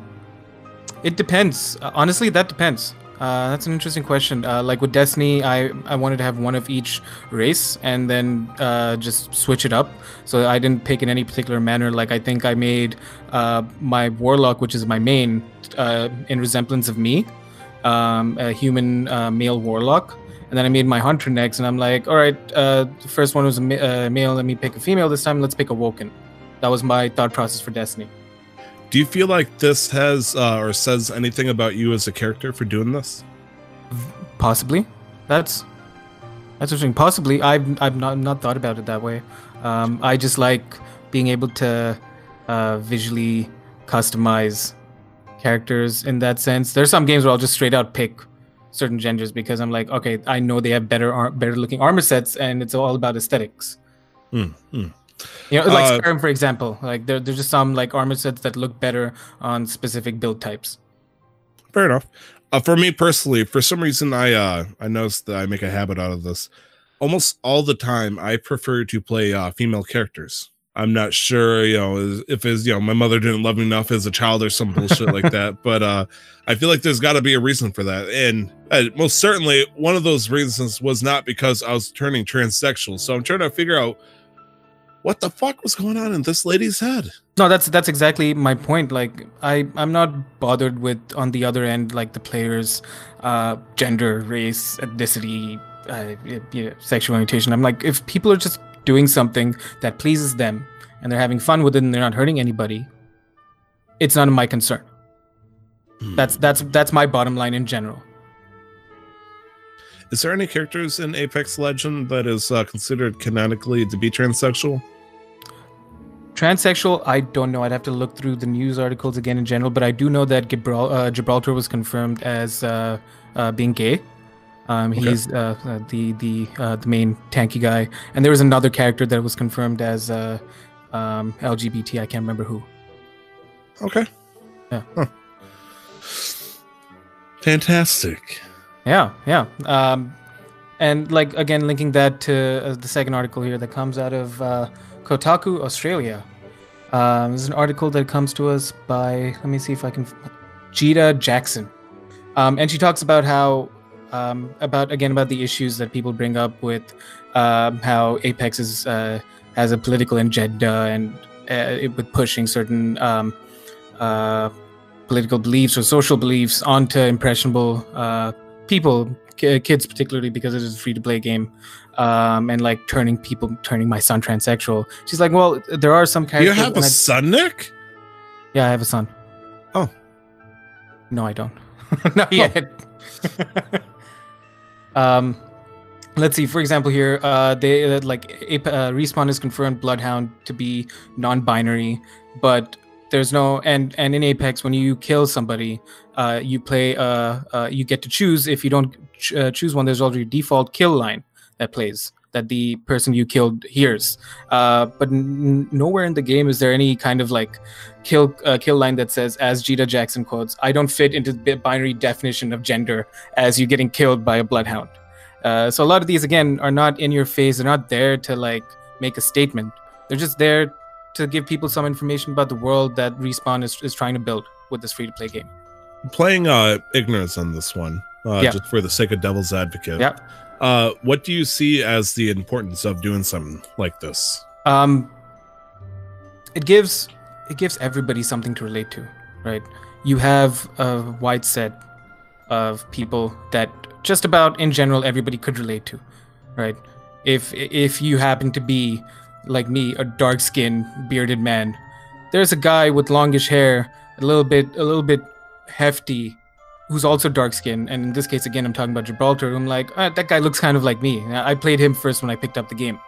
it depends. Uh, honestly, that depends. Uh, that's an interesting question. Uh, like with Destiny, I, I wanted to have one of each race and then uh, just switch it up. So I didn't pick in any particular manner. Like I think I made uh, my Warlock, which is my main, uh, in resemblance of me, um, a human male Warlock. And then I made my Hunter next, and I'm like, all right, the first one was a ma- male. Let me pick a female this time. Let's pick a Woken. That was my thought process for Destiny. Do you feel like this has uh, or says anything about you as a character for doing this? Possibly. That's that's interesting. Possibly. I've I've not not thought about it that way. Um, I just like being able to uh, visually customize characters in that sense. There's some games where I'll just straight out pick certain genders because I'm like, okay, I know they have better ar- better looking armor sets, and it's all about aesthetics. Mm, mm. You know, like uh, Skyrim, for example, like there, there's just some like armor sets that look better on specific build types. Fair enough. Uh, for me personally, for some reason, I uh, I noticed that I make a habit out of this. Almost all the time, I prefer to play uh, female characters. I'm not sure, you know, if it's you know my mother didn't love me enough as a child or some bullshit like that. But uh, I feel like there's got to be a reason for that, and uh, most certainly one of those reasons was not because I was turning transsexual. So I'm trying to figure out what the fuck was going on in this lady's head? No that's that's exactly my point like i i'm not bothered with on the other end like the players uh gender race ethnicity uh, you know, sexual orientation. I'm like if people are just doing something that pleases them and they're having fun with it and they're not hurting anybody it's none of my concern. Hmm. that's that's that's my bottom line in general is there any characters in Apex Legend that is uh, considered canonically to be transsexual? Transsexual, I don't know. I'd have to look through the news articles again in general, but I do know that Gibral- uh, Gibraltar was confirmed as uh, uh being gay. Um, okay. He's uh, uh, the the the main tanky guy, and there was another character that was confirmed as um, LGBT. I can't remember who. Okay. Yeah. Huh. Fantastic. Yeah, yeah. Um, and like again, linking that to uh, the second article here that comes out of uh, Kotaku Australia. Um, an article that comes to us by let me see if I can Gita Jackson, um, and she talks about how um, about again about the issues that people bring up with uh, how Apex is uh, has a political agenda and uh, with pushing certain um, uh, political beliefs or social beliefs onto impressionable uh, people, kids particularly, because it is a free to play game, um, and like turning people, turning my son transsexual. She's like, well, there are some characters. You have a I, son, Nick? Yeah, I have a son. Oh, no, I don't. Not yet. um, let's see. For example, here, uh, they uh, like uh, respawn has confirmed Bloodhound to be non-binary, but there's no and and in apex when you kill somebody uh, you play uh, uh, you get to choose if you don't ch- uh, choose one there's already a default kill line that plays that the person you killed hears. Uh, but n- nowhere in the game is there any kind of like kill uh, kill line that says, as Gita Jackson quotes, "I don't fit into the binary definition of gender as you getting killed by a bloodhound." So a lot of these again are not in your face. They're not there to like make a statement. They're just there to give people some information about the world that Respawn is, is trying to build with this free to play game. Playing uh ignorance on this one, uh, Yeah. just for the sake of devil's advocate. Yeah. Uh, what do you see as the importance of doing something like this? um it gives it gives everybody something to relate to right you have a wide set of people that just about in general everybody could relate to right if if you happen to be like me a dark skinned bearded man there's a guy with longish hair a little bit a little bit hefty who's also dark skinned and in this case again i'm talking about gibraltar i'm like ah, that guy looks kind of like me i played him first when i picked up the game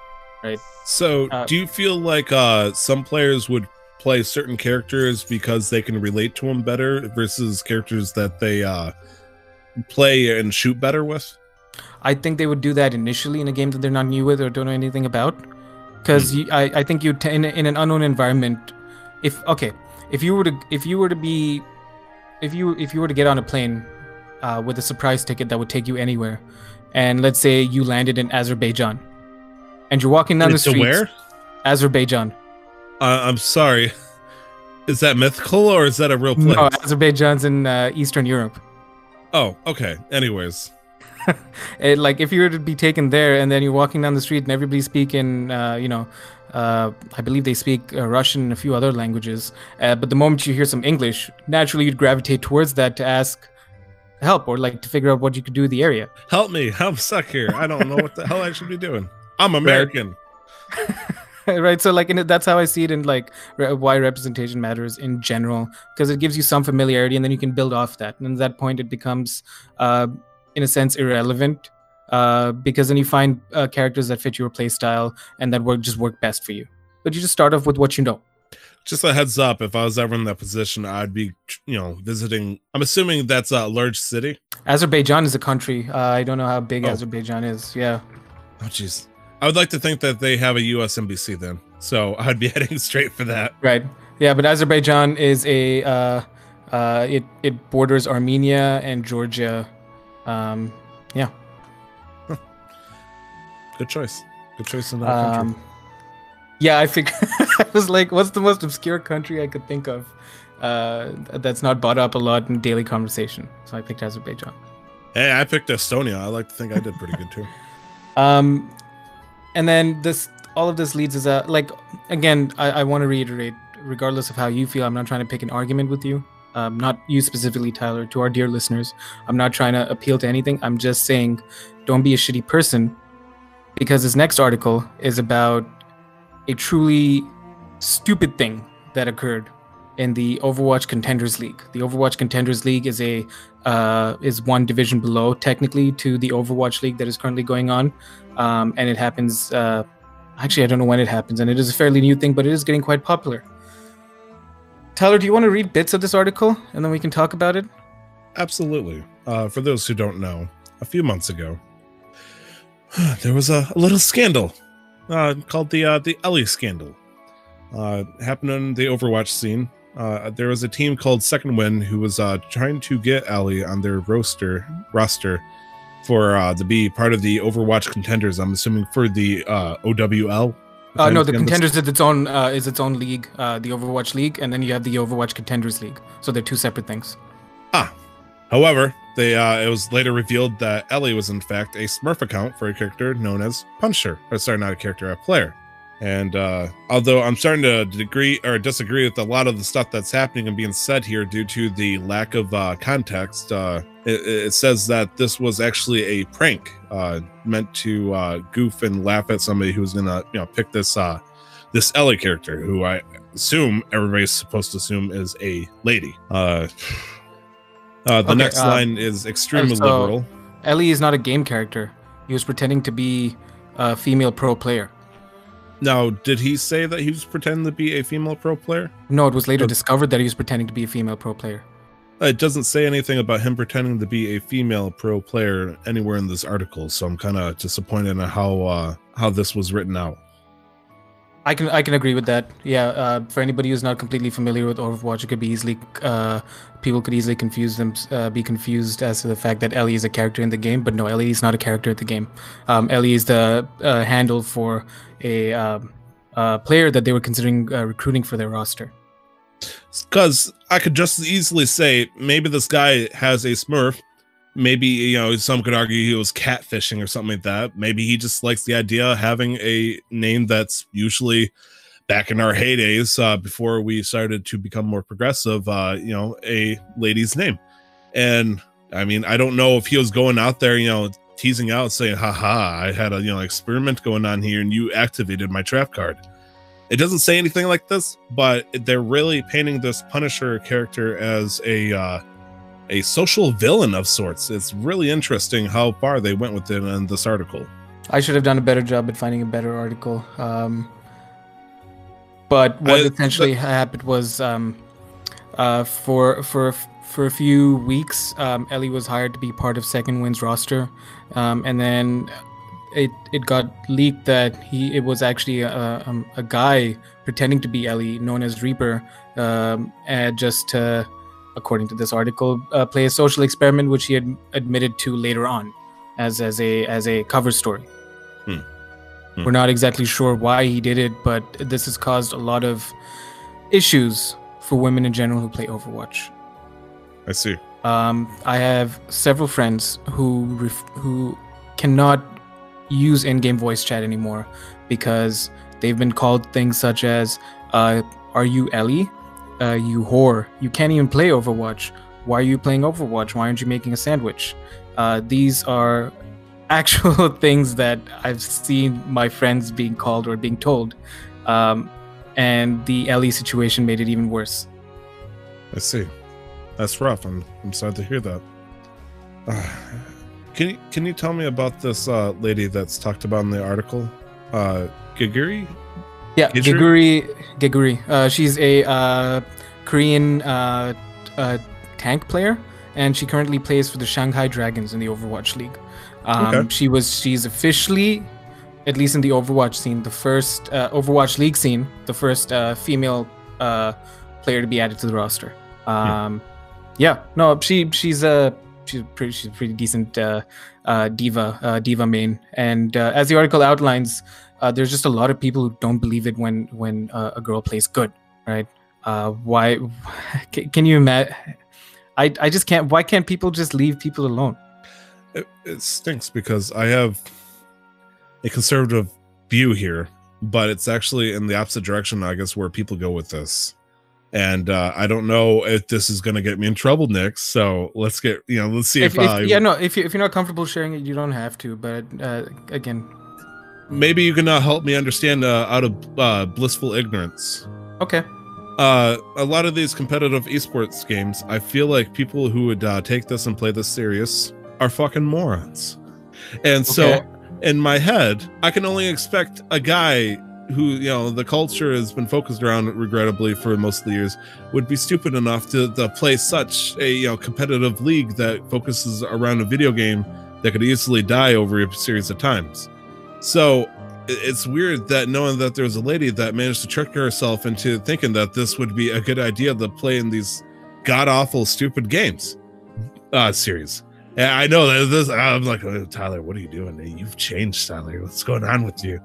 Right. So, Uh, do you feel like uh, some players would play certain characters because they can relate to them better versus characters that they uh, play and shoot better with? I think they would do that initially in a game that they're not new with or don't know anything about. Because I, I think you t- in, in an unknown environment, if okay, if you were to if you were to be, if you if you were to get on a plane, uh, with a surprise ticket that would take you anywhere, and let's say you landed in Azerbaijan, and you're walking down the Wait, streets, where? Azerbaijan. Uh, I'm sorry. Is that mythical or is that a real place? No, Azerbaijan's in uh, Eastern Europe. Oh, okay. Anyways, it, like if you were to be taken there and then you're walking down the street and everybody's speaking uh, you know uh, i believe they speak uh, russian and a few other languages uh, but the moment you hear some english naturally you'd gravitate towards that to ask help or like to figure out what you could do in the area help me. I'm stuck here. I don't know what the hell I should be doing. I'm American. right so like it, that's how i see it in like re- why representation matters in general because it gives you some familiarity and then you can build off that and at that point it becomes uh, in a sense irrelevant uh, because then you find uh, characters that fit your playstyle and that work just work best for you but you just start off with what you know Just a heads up, if I was ever in that position, I'd be, you know, visiting. I'm assuming that's a large city. azerbaijan is a country uh, i don't know how big Oh. azerbaijan is yeah Oh, jeez. I would like to think that they have a U.S. embassy then, so I'd be heading straight for that. right yeah but azerbaijan is a uh, uh, it, it borders armenia and georgia um, yeah Good choice. Good choice in that country. Um, yeah, I think I was like, what's the most obscure country I could think of uh, that's not brought up a lot in daily conversation? So I picked Azerbaijan. Hey, I picked Estonia. I like to think I did pretty good too. Um, and then this, all of this leads us out. Like again, I, I want to reiterate, regardless of how you feel, I'm not trying to pick an argument with you. Um, not you specifically, Tyler. To our dear listeners, I'm not trying to appeal to anything. I'm just saying, don't be a shitty person, because this next article is about a truly stupid thing that occurred in the Overwatch Contenders League. The Overwatch Contenders League is a uh, is one division below, technically, to the Overwatch League that is currently going on, um, and it happens. Uh, actually, I don't know when it happens, and it is a fairly new thing, but it is getting quite popular. Tyler, do you want to read bits of this article, and then we can talk about it? Absolutely. Uh, for those who don't know, a few months ago, there was a, a little scandal uh, called the uh, the Ellie scandal. Uh, happened on the Overwatch scene. Uh, there was a team called Second Wind who was uh, trying to get Ellie on their roster roster for uh, to be part of the Overwatch contenders. I'm assuming for the OWL. Uh, no, the contenders is its own uh, is its own league, uh, the Overwatch League, and then you have the Overwatch Contenders League. So they're two separate things. Ah, however, they uh, it was later revealed that Ellie was in fact a Smurf account for a character known as Puncher. Or sorry, not a character, a player. And uh, although I'm starting to degree or disagree with a lot of the stuff that's happening and being said here due to the lack of uh, context, uh, it, it says that this was actually a prank uh, meant to uh, goof and laugh at somebody who's gonna you know pick this uh, this Ellie character, who I assume everybody's supposed to assume is a lady. Uh, uh, the Okay, next line is extremely so- liberal. Ellie is not a game character. He was pretending to be a female pro player. Now, did he say that he was pretending to be a female pro player? No, it was later Oh. discovered that he was pretending to be a female pro player. It doesn't say anything about him pretending to be a female pro player anywhere in this article, so I'm kind of disappointed in how uh, how this was written out. I can I can agree with that. Yeah, uh, for anybody who's not completely familiar with Overwatch, it could be easily uh, people could easily confuse them, uh, be confused as to the fact that Ellie is a character in the game, but no, Ellie is not a character in the game. Um, Ellie is the uh, handle for a uh, player that they were considering uh, recruiting for their roster. Because I could just as easily say maybe this guy has a Smurf. Maybe you know some could argue he was catfishing or something like that. Maybe he just likes the idea of having a name that's usually back in our heydays uh, before we started to become more progressive. Uh, you know, a lady's name, and I mean I don't know if he was going out there, you know, teasing out saying, "Haha, I had a you know experiment going on here, and you activated my trap card." It doesn't say anything like this, but they're really painting this Punisher character as a uh, a social villain of sorts. It's really interesting how far they went with it in this article. I should have done a better job at finding a better article. Um, but what I, essentially but, happened was um, uh, for for for a few weeks, um, Ellie was hired to be part of Second Wind's roster, um, and then it it got leaked that he it was actually a, um, a guy pretending to be Ellie, known as Reaper, um, and just to, according to this article, uh, play a social experiment, which he had admitted to later on, as as a as a cover story. Hmm. Hmm. We're not exactly sure why he did it, but this has caused a lot of issues for women in general who play Overwatch. I see. Um, I have several friends who ref- who cannot use in-game voice chat anymore because they've been called things such as uh, "Are you Ellie? Uh, you whore! You can't even play Overwatch. Why are you playing Overwatch? Why aren't you making a sandwich?" Uh, these are actual things that I've seen my friends being called or being told, um, and the Ellie situation made it even worse. I see. That's rough. I'm I'm sorry to hear that. Can you can you tell me about this uh, lady that's talked about in the article? Uh? Yeah, Geguri. Geguri. Uh, she's a uh, Korean uh, uh, tank player, and she currently plays for the Shanghai Dragons in the Overwatch League. Um, okay. She was she's officially, at least in the Overwatch scene, the first uh, Overwatch League scene, the first uh, female uh, player to be added to the roster. Hmm. Um, yeah. yeah, no, she she's a she's pretty she's a pretty decent uh, uh, D.Va uh, D.Va main. And uh, as the article outlines, uh, there's just a lot of people who don't believe it when when uh, a girl plays good, right? why? Can you imagine? I I just can't. Why can't people just leave people alone? It, it stinks because I have a conservative view here, but it's actually in the opposite direction. I guess where people go with this and uh, I don't know if this is going to get me in trouble, Nick. So let's get you know, let's see if, if, if I, yeah, no, if you if you're not comfortable sharing it, you don't have to. But uh, again, maybe you can uh, help me understand uh, out of uh, blissful ignorance. Okay. Uh, a lot of these competitive esports games, I feel like people who would uh, take this and play this serious are fucking morons. And so, okay. in my head, I can only expect a guy who you know the culture has been focused around regrettably for most of the years would be stupid enough to, to play such a you know competitive league that focuses around a video game that could easily die over a series of times so it's weird that knowing that there was a lady that managed to trick herself into thinking that this would be a good idea to play in these god awful stupid games uh series. And i know that this i'm like oh, tyler what are you doing? You've changed tyler. What's going on with you?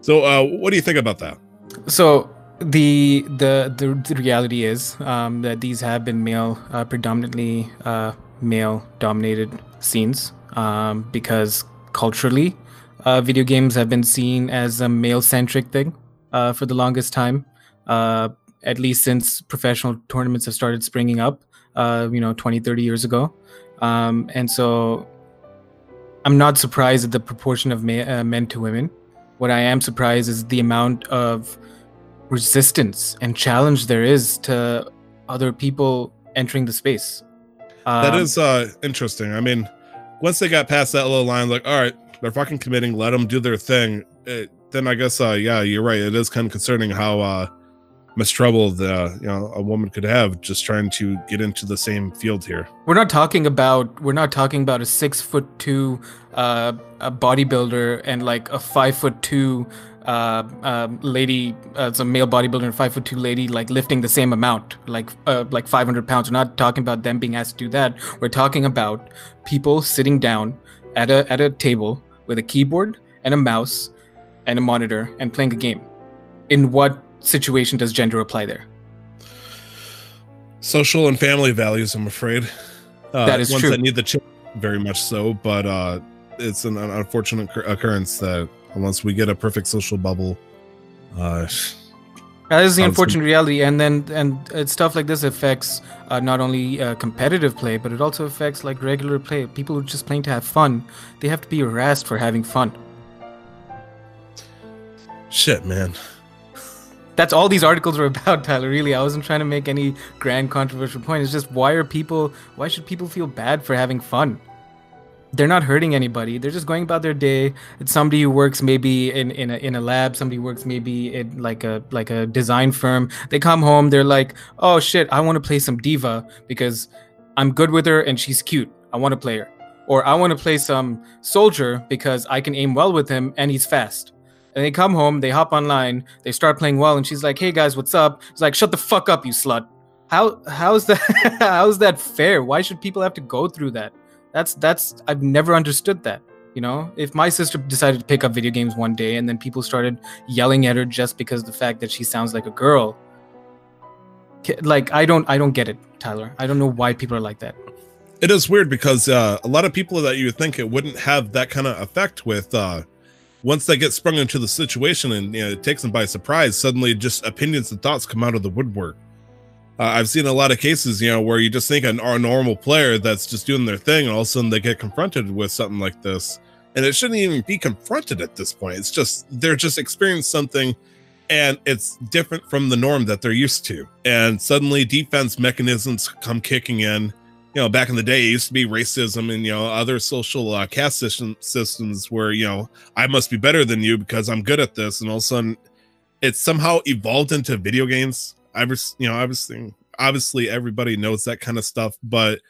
So, uh, what do you think about that? So the the the, the reality is um, that these have been male, uh, predominantly uh, male dominated scenes um, because culturally, uh, video games have been seen as a male centric thing uh, for the longest time. Uh, at least since professional tournaments have started springing up, uh, you know, 20, 30 years ago. Um, and so I'm not surprised at the proportion of ma- men to women what I am surprised is the amount of resistance and challenge there is to other people entering the space. Um, that is uh, interesting. I mean, once they got past that little line, like, all right, they're fucking committing, let them do their thing. It, then I guess, uh, yeah, you're right. It is kind of concerning how uh, much trouble the you know a woman could have just trying to get into the same field here. We're not talking about we're not talking about a six foot two uh, a bodybuilder and like a five foot two uh, uh, lady, uh, some male bodybuilder and five foot two lady, like lifting the same amount, like uh, like 500 pounds. We're not talking about them being asked to do that. We're talking about people sitting down at a at a table with a keyboard and a mouse and a monitor and playing a game. In what situation does gender apply there? Social and family values, I'm afraid. Uh, That is ones true. that need the chip very much so, but uh, it's an un- unfortunate occurrence that unless we get a perfect social bubble, uh, That is the unfortunate reality, and then and uh, stuff like this affects uh, not only uh, competitive play, but it also affects like regular play. People who are just playing to have fun, they have to be harassed for having fun. shit, man. That's all these articles are about, Tyler. Really, I wasn't trying to make any grand controversial point. It's just why are people? Why should people feel bad for having fun? They're not hurting anybody. They're just going about their day. It's somebody who works maybe in, in a in a lab. Somebody works maybe in like a like a design firm. They come home. They're like, oh shit, I want to play some D.Va because I'm good with her and she's cute. I want to play her. Or I want to play some soldier because I can aim well with him and he's fast. And they come home, they hop online, they start playing well, and she's like, "Hey guys, what's up?" It's like, "Shut the fuck up, you slut." How how's that how's that fair? Why should people have to go through that? That's that's I've never understood that. You know, if my sister decided to pick up video games one day and then people started yelling at her just because the fact that she sounds like a girl, like I don't I don't get it, Tyler. I don't know why people are like that. It is weird because uh, a lot of people that you think it wouldn't have that kind of effect with, uh, once they get sprung into the situation and you know, it takes them by surprise, suddenly just opinions and thoughts come out of the woodwork. Uh, I've seen a lot of cases, you know, where you just think an, a normal player that's just doing their thing, and all of a sudden they get confronted with something like this, and it shouldn't even be confronted at this point. It's just they're just experiencing something, and it's different from the norm that they're used to, and suddenly defense mechanisms come kicking in you know, back in the day, it used to be racism and you know other social uh, caste system, systems where you know I must be better than you because I'm good at this, and all of a sudden, it's somehow evolved into video games. I was, you know, obviously, obviously, everybody knows that kind of stuff, but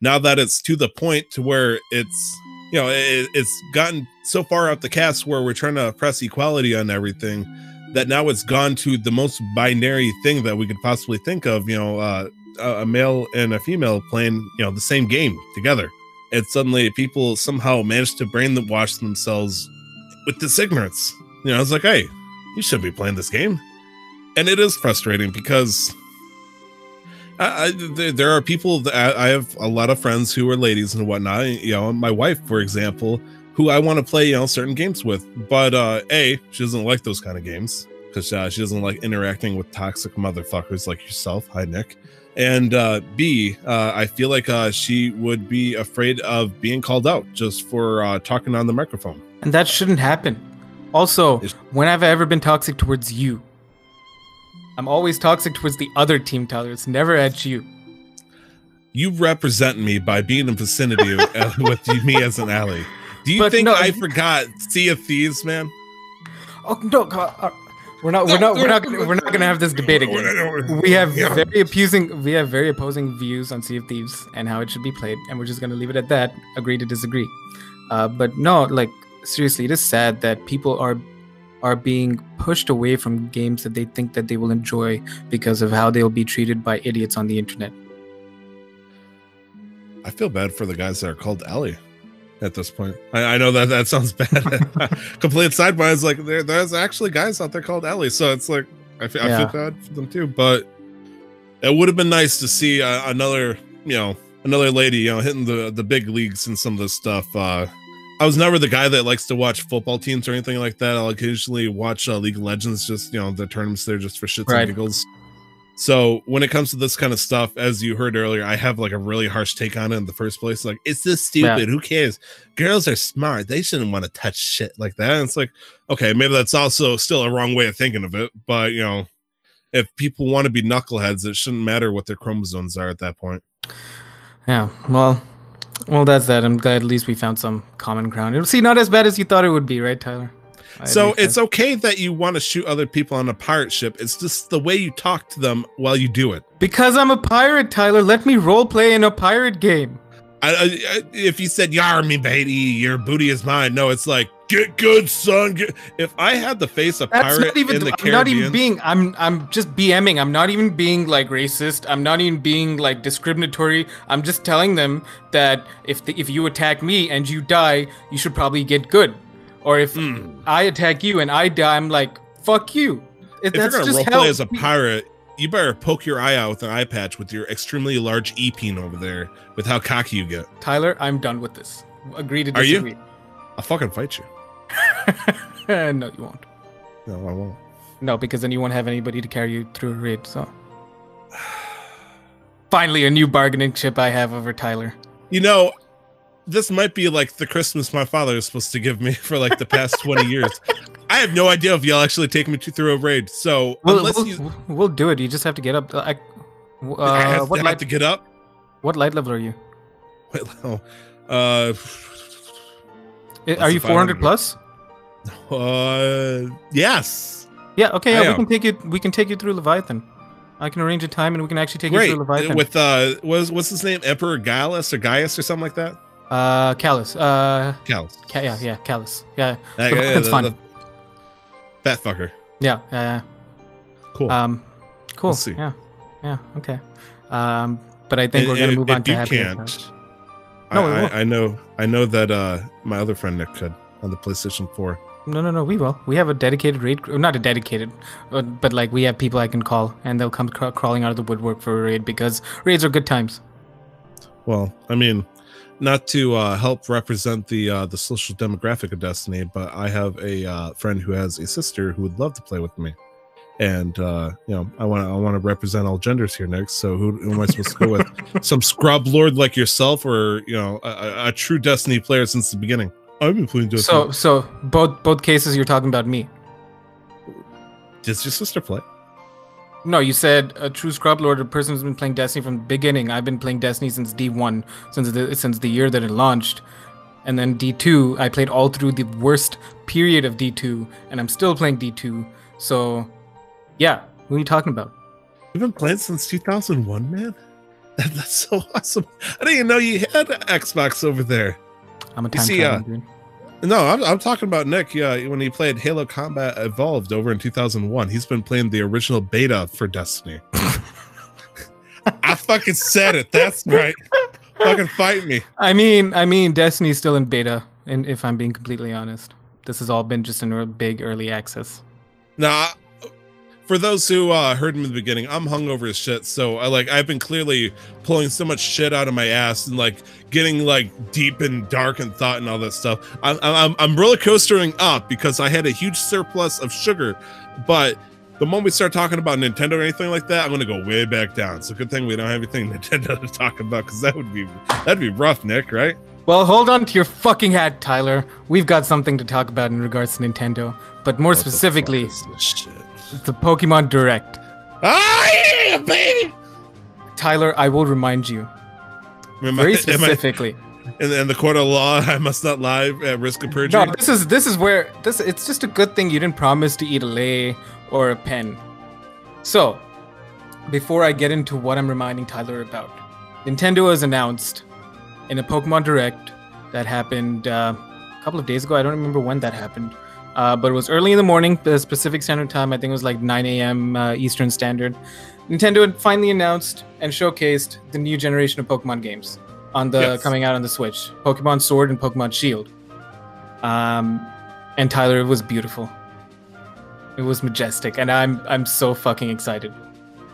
now that it's to the point to where it's, you know, it, it's gotten so far out the cast where we're trying to press equality on everything that now it's gone to the most binary thing that we could possibly think of. You know, uh, a male and a female playing you know the same game together and suddenly people somehow manage to brainwash themselves with this ignorance you know it's like hey you should be playing this game and it is frustrating because I, I, there, are people that I, I have a lot of friends who are ladies and whatnot you know my wife for example who i want to play you know certain games with but uh a she doesn't like those kind of games because uh, she doesn't like interacting with toxic motherfuckers like yourself hi nick and uh, B, uh, I feel like uh, she would be afraid of being called out just for uh, talking on the microphone. And that shouldn't happen. Also, when have I ever been toxic towards you? I'm always toxic towards the other team, Tyler. It's never at you. You represent me by being in vicinity of- uh, with me as an ally. Do you But think no, I forgot Sea of Thieves, man? Oh no, uh, we're not. We're not. We're not. Gonna, we're not going to have this debate again. We have very opposing. We have very opposing views on Sea of Thieves and how it should be played, and we're just going to leave it at that. Agree to disagree. Uh, but no, like seriously, it is sad that people are are being pushed away from games that they think that they will enjoy because of how they'll be treated by idiots on the internet. I feel bad for the guys that are called Ellie at this point. I, I know that that sounds bad. Complete sidebar is like there, there's actually guys out there called Ellie, so it's like I feel, I feel bad for them too. But it would have been nice to see uh, another, you know, another lady, you know, hitting the the big leagues and some of this stuff. Uh, I was never the guy that likes to watch football teams or anything like that. I'll occasionally watch uh, League of Legends, just you know, the tournaments there just for shits Right. and giggles. So when it comes to this kind of stuff, as you heard earlier, I have like a really harsh take on it in the first place. Like, it's this stupid. Who cares? Girls are smart. They shouldn't want to touch shit like that. And it's like, okay, maybe that's also still a wrong way of thinking of it. But you know, if people want to be knuckleheads, it shouldn't matter what their chromosomes are at that point. Yeah, well, well, that's that. I'm glad at least we found some common ground. It'll see not as bad as you thought it would be, right, Tyler? I So it's okay that you want to shoot other people on a pirate ship. It's just the way you talk to them while you do it. because I'm a pirate, Tyler. Let me role play in a pirate game. I, I, if you said "Yar me, baby, your booty is mine," no, it's like get good, son. Get. If I had the face of That's pirate not even. in the I'm Caribbean, not even being. I'm. I'm just BMing. I'm not even being like racist. I'm not even being like discriminatory. I'm just telling them that if the, if you attack me and you die, you should probably get good. Or if Hmm. I attack you and I die, I'm like fuck you. It, if you're that's gonna just roleplay as a pirate, you better poke your eye out with an eye patch with your extremely large e peen over there with how cocky you get. Tyler, I'm done with this. Agree to disagree. Are you? I'll fucking fight you. no, you won't. No, I won't. No, because then you won't have anybody to carry you through a raid. So, finally, a new bargaining chip I have over Tyler. You know, this might be like the Christmas my father is supposed to give me for like the past 20 years. I have no idea if y'all actually take me to, through a raid. So We'll, unless we'll, you we'll do it. You just have to get up. I, uh, I have, to, what have light? to get up. What light level are you? Wait, no. Uh, I- Are you 400 plus? uh, yes. Yeah. Okay. Yeah, we can take you. We can take you through Leviathan. I can arrange a time, and we can actually take you through Leviathan. With uh, was what's his name? Emperor Gallus or Gaius or something like that. uh, Calus. Uh, Gallus. Ca- yeah, yeah, Calus. Yeah, Yeah, But yeah, the- Fat fucker. yeah, yeah. Cool. Um, cool. See. Yeah, yeah. Okay. Um, but I think And- we're gonna move on to you happy can't. I, No. I, I know. I know that uh, my other friend Nick could on the PlayStation 4. No, no, no. We will. We have a dedicated raid. Not a dedicated, but, but like we have people I can call, and they'll come cra- crawling out of the woodwork for a raid because raids are good times. Well, I mean, not to uh, help represent the uh, the social demographic of Destiny, but I have a uh, friend who has a sister who would love to play with me, and uh, you know, I want to I want to represent all genders here next. So who, who am I supposed to go with? Some scrub lord like yourself, or you know, a, a, a true Destiny player since the beginning? I've been playing Destiny. So, so both both cases you're talking about me. does your sister play? No, you said a true scrub lord, a person who's been playing Destiny from the beginning. I've been playing Destiny since D1, since the since the year that it launched, and then D2. I played all through the worst period of D2, and I'm still playing D2. So, yeah, who are you talking about? You've been playing since 2001, man. That, that's so awesome. I didn't even know you had an Xbox over there. I'm a You time see, uh. No, I'm, I'm talking about Nick. Yeah, when he played Halo Combat Evolved over in 2001, he's been playing the original beta for Destiny. I fucking said it. That's right. fucking fight me. I mean, I mean, Destiny's still in beta, and if I'm being completely honest, this has all been just in a big early access. Now, for those who uh, heard him in the beginning, I'm hungover as shit. So I like I've been clearly pulling so much shit out of my ass and like getting like deep and dark and thought and all that stuff. I'm I'm, I'm roller coastering up because I had a huge surplus of sugar, but the moment we start talking about Nintendo or anything like that, I'm gonna go way back down. So good thing we don't have anything Nintendo to talk about because that would be that'd be rough, Nick. Right? Well, hold on to your fucking hat, Tyler. We've got something to talk about in regards to Nintendo, but more What specifically, is shit. the Pokemon Direct. Ah, yeah, baby. Tyler, I will remind you Am very am I- specifically. in, in the court of law, I must not lie at risk of perjury. No, this is this is where this. It's just a good thing you didn't promise to eat a lay or a pen. So, before I get into what I'm reminding Tyler about, Nintendo has announced in a Pokemon Direct that happened uh, a couple of days ago. I don't remember when that happened, uh, but it was early in the morning, the Pacific Standard Time. I think it was like 9 a.m. Uh, Eastern Standard. Nintendo had finally announced and showcased the new generation of Pokemon games on the Yes. coming out on the Switch: Pokemon Sword and Pokemon Shield. Um, and Tyler, it was beautiful. It was majestic, and I'm I'm so fucking excited.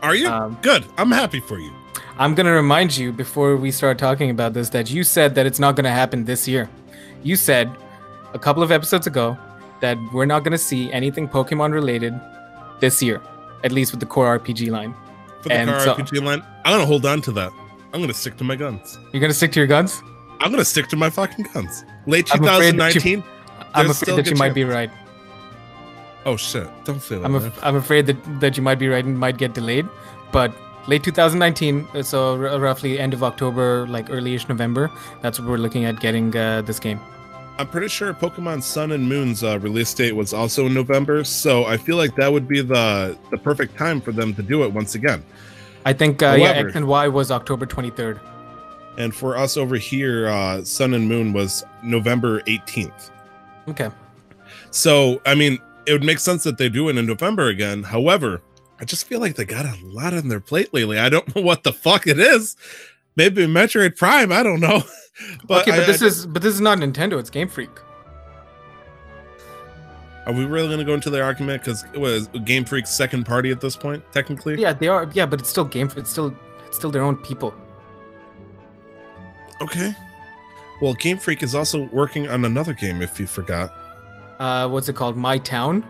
Are you Um, good? I'm happy for you. I'm gonna remind you before we start talking about this that you said that it's not gonna happen this year. You said a couple of episodes ago that we're not gonna see anything Pokemon related this year, at least with the core RPG line. For the and car so- RPG line, I'm gonna hold on to that. I'm gonna stick to my guns. You're gonna stick to your guns? I'm gonna stick to my fucking guns. Late I'm afraid that you- 2019. I'm afraid that you might be right. Oh shit! Don't say that. I'm, af- I'm afraid that, that you might be right and might get delayed, but late 2019, uh, so r- roughly end of October, like early-ish November, that's what we're looking at getting uh, this game. I'm pretty sure Pokemon Sun and Moon's uh, release date was also in November, so I feel like that would be the the perfect time for them to do it once again. I think uh, yeah, X and Y was October 23rd. And for us over here, uh, Sun and Moon was November 18th. Okay. So, I mean, it would make sense that they do it in November again. However, I just feel like they got a lot on their plate lately. I don't know what the fuck it is. Maybe Metroid Prime. I don't know. But, okay, but I- this I- is but this is not Nintendo. It's Game Freak. are we really going to go into their argument? Because it was Game Freak's second party at this point, technically. Yeah, they are. Yeah, but it's still Game. Freak, it's still it's still their own people. Okay. Well, Game Freak is also working on another game. If you forgot, Uh, what's it called? My Town.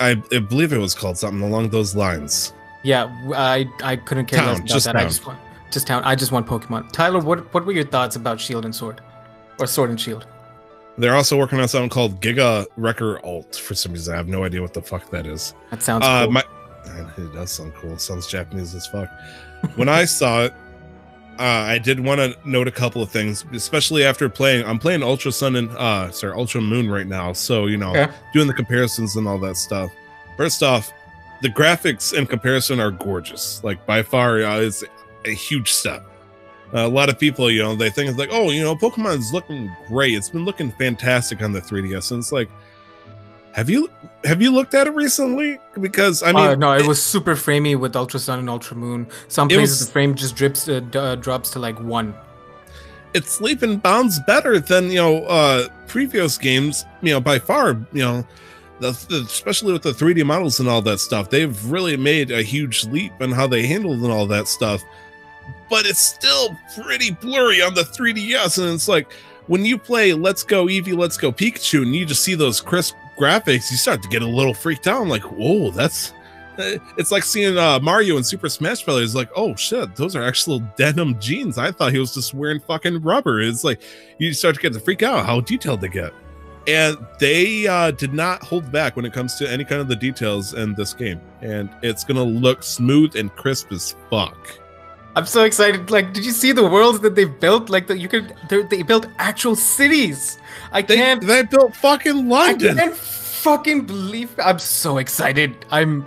I, I believe it was called something along those lines. Yeah, I I couldn't care Town, less about just that. I just want just town. I just want Pokemon. Tyler, what what were your thoughts about Shield and Sword, or Sword and Shield? They're also working on something called Giga Wrecker Alt. For some reason, I have no idea what the fuck that is. That sounds Uh, cool. my it does sound cool. It sounds Japanese as fuck. When I saw it, uh, I did want to note a couple of things, especially after playing. I'm playing Ultra Sun and uh, sorry, Ultra Moon right now. So you know, Okay. doing the comparisons and all that stuff. First off, the graphics in comparison are gorgeous. Like by far, uh, it's a huge step. Uh, a lot of people, you know, they think it's like, oh, you know, Pokemon's looking great. It's been looking fantastic on the 3DS, and it's like, have you have you looked at it recently? Because I mean, uh, no, it, was super framey with Ultra Sun and Ultra Moon. Some It places was- the frame just drips uh, d- uh, drops to like one. it's leap and bounds better than you know uh previous games you know by far you know the, the, especially with the 3d models and all that stuff they've really made a huge leap in how they handled and all that stuff but it's still pretty blurry on the 3ds and it's like when you play let's go eevee let's go pikachu and you just see those crisp graphics you start to get a little freaked out I'm like whoa that's it's like seeing uh, Mario in Super Smash Brothers. Like, oh shit, those are actual denim jeans. I thought he was just wearing fucking rubber. It's like you start to get to freak out how detailed they get, and they uh, did not hold back when it comes to any kind of the details in this game. And it's gonna look smooth and crisp as fuck. I'm so excited. Like, did you see the worlds that they've built? Like, that you could they're- built actual cities. I They can't. they built fucking London. I can't fucking believe. I'm so excited. I'm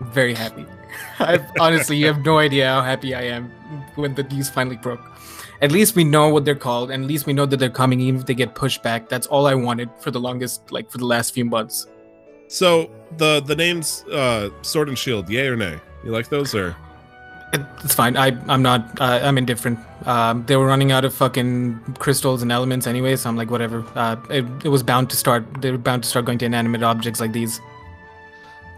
very happy. I honestly, you have no idea how happy I am when the news finally broke. At least we know what they're called, and at least we know that they're coming, even if they get pushed back. That's all I wanted for the longest, like for the last few months. So the the names uh, Sword and Shield, yay or nay? You like those or? It- It's fine. I I'm not. Uh, I'm indifferent. Um, they were running out of fucking crystals and elements anyway, so I'm like, whatever. Uh, it, it was bound to start. They were bound to start going to inanimate objects like these.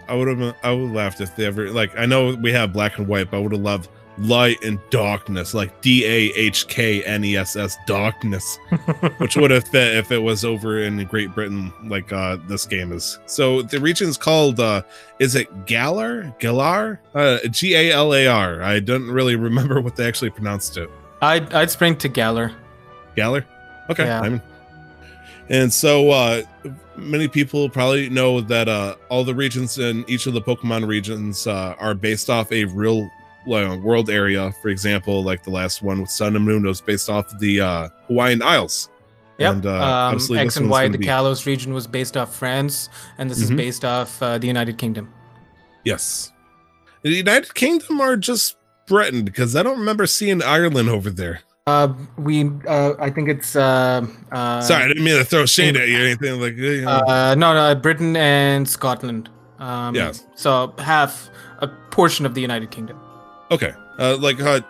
I would have I would have laughed if they ever like I know we have black and white, but I would have loved light and darkness, like D A H K N E S S darkness, which would have fit if it was over in Great Britain, like uh this game is. So the region is called uh is it Galar? Galar? Uh G A L A R. I don't really remember what they actually pronounced it. I'd I'd spring to Galar. Galar? Okay. Yeah. I'm- and so uh many people probably know that uh all the regions in each of the Pokemon regions uh are based off a real uh, world area. For example, like the last one with Sun and Moon was based off the uh Hawaiian Isles. Yep. And, uh, um, X and Y, the be- Kalos region was based off France, and this is Mhm. based off uh, the United Kingdom. Yes. The United Kingdom are just Britain? Because I don't remember seeing Ireland over there. Uh, we, uh, I think it's, uh, uh, Sorry, I didn't mean to throw shade at you or anything like you know. Uh, no, no, Britain and Scotland. Um, Yes. So half a portion of the United Kingdom. Okay. Uh, like, uh,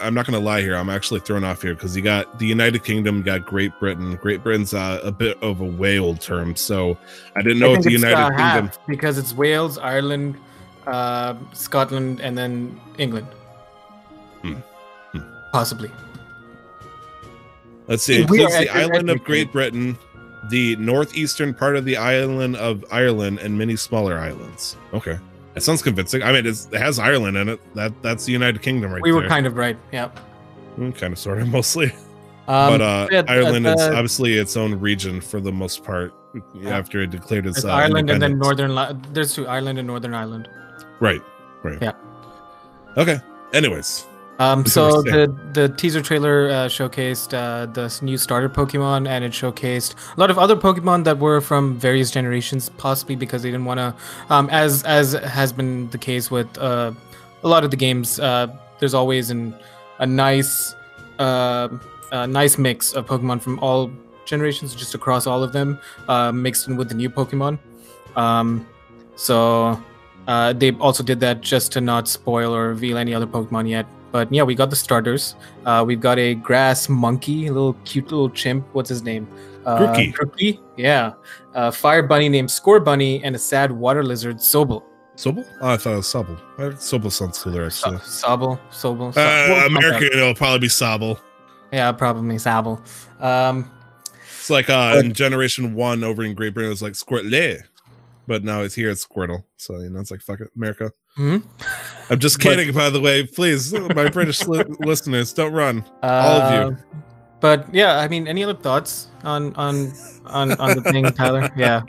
I'm not gonna lie here. I'm actually thrown off here because you got the United Kingdom, got Great Britain. Great Britain's uh, a bit of a old term, so I didn't know I if the United Kingdom. because it's Wales, Ireland, uh, Scotland, and then England. Hmm. Hmm. Possibly. Let's see. It includes the island of Great Britain, the northeastern part of the island of Ireland, and many smaller islands. Okay, that sounds convincing. I mean, it's, it has Ireland in it. That that's the United Kingdom right we there. were kind of right. Yeah. kind of, sort of, mostly. Um, but uh, yeah, Ireland is obviously its own region for the most part. After it declared its there's uh, Ireland and then. Northern. There's two Ireland and Northern Ireland. Right. Right. Yeah. Okay. Anyways, Um, so the the teaser trailer uh, showcased uh, the new starter Pokemon, and it showcased a lot of other Pokemon that were from various generations, possibly because they didn't want to, um, as as has been the case with uh, a lot of the games. Uh, there's always an a nice uh, a nice mix of Pokemon from all generations, just across all of them, uh, mixed in with the new Pokemon. Um, so uh, they also did that just to not spoil or reveal any other Pokemon yet. But yeah, we got the starters. Uh, we've got a grass monkey, a little cute little chimp. What's his name? Uh, Grookey. Grookey, Yeah. Uh, fire bunny named Scorbunny and a sad water lizard Sobel. Sobel? Oh, I thought it was Sobel. Uh, Sobel sounds cooler, actually. Sobel. Sobel. Uh, Sobel. American, it'll probably be Sobel. Yeah, probably Sobel. Um, It's like uh, in Generation One over in Great Britain, it was like Squirtle, but now it's here. at Squirtle. So you know, it's like fuck it, America. mhm. I'm just But- kidding, by the way. Please, my British li- listeners, don't run. All of you. Uh, But yeah, I mean, any other thoughts on on on on the thing, Tyler? Yeah.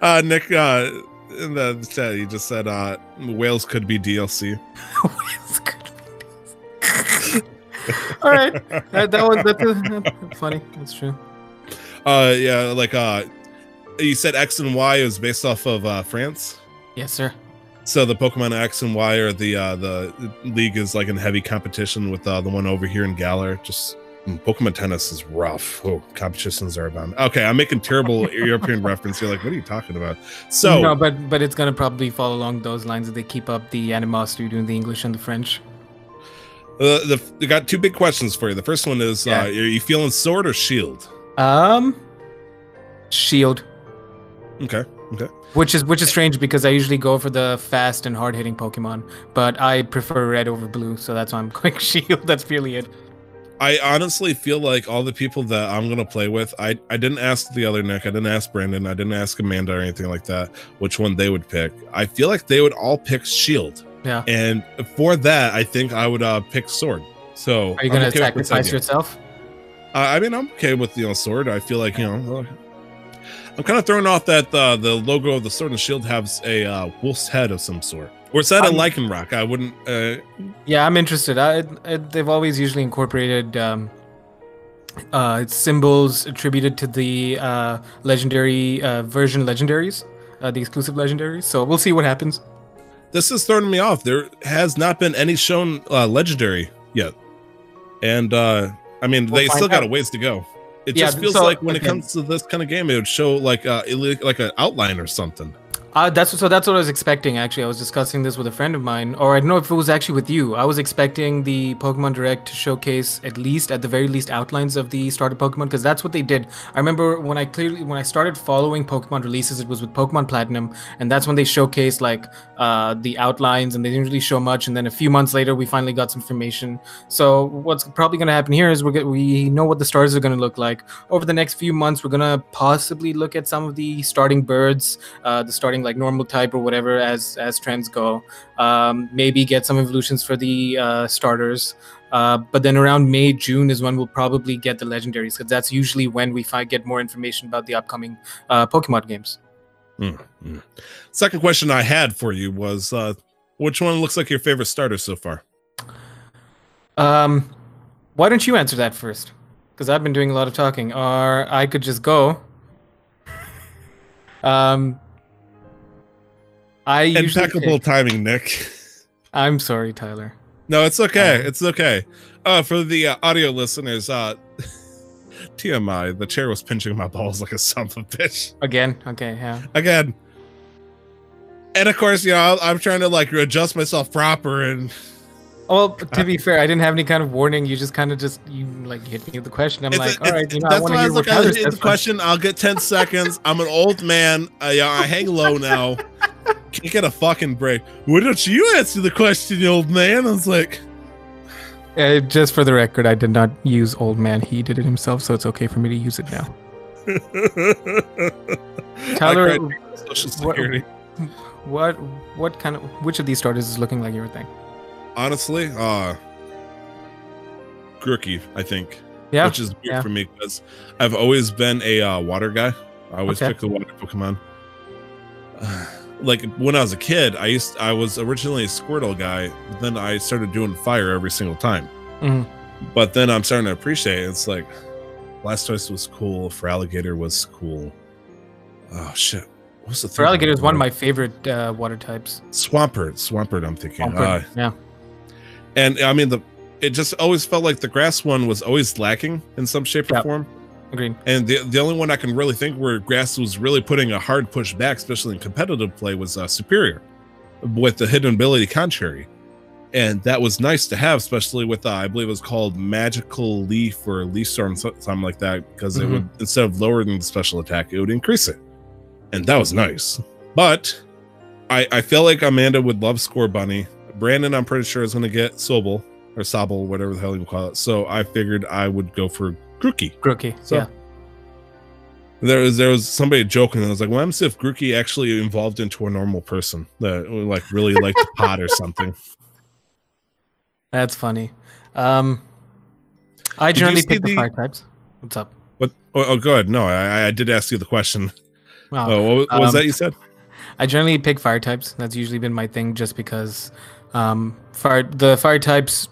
Uh, Nick, uh, in the chat, you just said uh, Wales could be DLC. It's good. All right, that, that was that's, uh, that's funny. That's true. Uh, yeah, like uh, you said X and Y is based off of uh, France. Yes, sir. So the Pokemon X and Y or the uh, the league is like in heavy competition with uh, the one over here in Galar. Just mm, Pokemon tennis is rough. Oh, competitions are abound. Okay, I'm making terrible European reference. You're like, what are you talking about? So no, but but it's gonna probably fall along those lines if they keep up the animosity doing the English and the French. uh, the got two big questions for you. The first one is, Yeah. uh, are you feeling Sword or Shield? Um, Shield, Okay, okay. which is which is strange because I usually go for the fast and hard hitting Pokemon, but I prefer red over blue, so that's why I'm going Shield. That's purely it. I honestly feel like all the people that I'm gonna play with, I I didn't ask the other Nick, I didn't ask Brandon, I didn't ask Amanda or anything like that, which one they would pick. I feel like they would all pick Shield, Yeah. and for that, I think I would uh pick Sword. So Are you I'm gonna okay sacrifice yourself? Uh, I mean, I'm okay with you know Sword. I feel like you know. I'm kind of thrown off that uh, the logo of the Sword and Shield has a uh, wolf's head of some sort, or is that a I'm- rock? I wouldn't. Uh, Yeah, I'm interested. I, I, they've always usually incorporated um, uh, symbols attributed to the uh, legendary uh, version legendaries, uh, the exclusive legendaries. So we'll see what happens. this is throwing me off. There has not been any shown uh, legendary yet, and uh, I mean We'll they still got a ways to go. It Yeah, just feels so, like when it comes to this kind of game, it would show like uh, like an outline or something. Uh, that's so. That's what I was expecting. Actually, I was discussing this with a friend of mine, or I don't know if it was actually with you. I was expecting the Pokemon Direct to showcase at least, at the very least, outlines of the starter Pokemon, because that's what they did. I remember when I clearly when I started following Pokemon releases, it was with Pokemon Platinum, and that's when they showcased like uh, the outlines, and they didn't really show much. And then a few months later, we finally got some information. So what's probably going to happen here is we're we know what the stars are going to look like over the next few months. We're going to possibly look at some of the starting birds uh, the starting like normal type or whatever as as trends go. Um, maybe get some evolutions for the uh, starters. Uh, but then around May June is when we'll probably get the legendaries because that's usually when we find get more information about the upcoming uh, Pokemon games. Second question I had for you was, uh, which one looks like your favorite starter so far? Um, why don't you answer that first? Because I've been doing a lot of talking, or I could just go. Um, I Impeccable timing, Nick. I'm sorry, Tyler. No, it's okay. Um, it's okay. Uh, for the uh, audio listeners, uh, TMI, the chair was pinching my balls like a son of a bitch Again, okay, yeah. again. And of course, you know, I- I'm trying to like adjust myself proper, and Well, to be fair, I didn't have any kind of warning. You just kind of just you like hit me with the question. I'm it's like, a- all right, you know, I that's want why to I hear was what like, I Tyler says. the question. I'll get ten seconds. I'm an old man. I, yeah, I hang low now. Can't get a fucking break. Why don't you answer the question, old man? I was like, Uh, just for the record, I did not use old man. He did it himself, so it's okay for me to use it now. Tyler, social what- security. What what kind of which of these starters is looking like your thing? honestly, uh Grookey, I think. Yeah, Which is weird yeah. for me because I've always been a uh, water guy. I always Okay. pick the water Pokemon. like when I was a kid, I used I was originally a Squirtle guy, but then I started doing fire every single time. Mhm. But then I'm starting to appreciate it. It's like Blastoise was cool, Feraligatr was cool. Oh shit. What's the third alligator is one of my favorite uh, water types. Swampert. Swampert, I'm thinking. Swampert, Uh, yeah. and I mean the it just always felt like the grass one was always lacking in some shape or Yep. form. Agreed. And the the only one I can really think where grass was really putting a hard push back, especially in competitive play, was uh, Serperior, with the hidden ability Contrary, and that was nice to have, especially with uh, I believe it was called Magical Leaf or Leaf Storm, something like that, because it Mhm. would instead of lowering the special attack, it would increase it, and that was nice. But I I feel like Amanda would love Scorbunny. Brandon, I'm pretty sure is going to get Sobel or Sobel, whatever the hell you call it. So I figured I would go for Grookey. Grookey. So- yeah. There was there was somebody joking and I was like, "Well, I'm see if Grookey actually evolved into a normal person that like really liked pot or something." That's funny. Um, I Did generally pick the, the- fire types. What's up? What? Oh, oh go ahead. No, I, I did ask you the question. Wow. Oh, what, what was um, that you said? I generally pick fire types. That's usually been my thing, just because um, fire the fire types,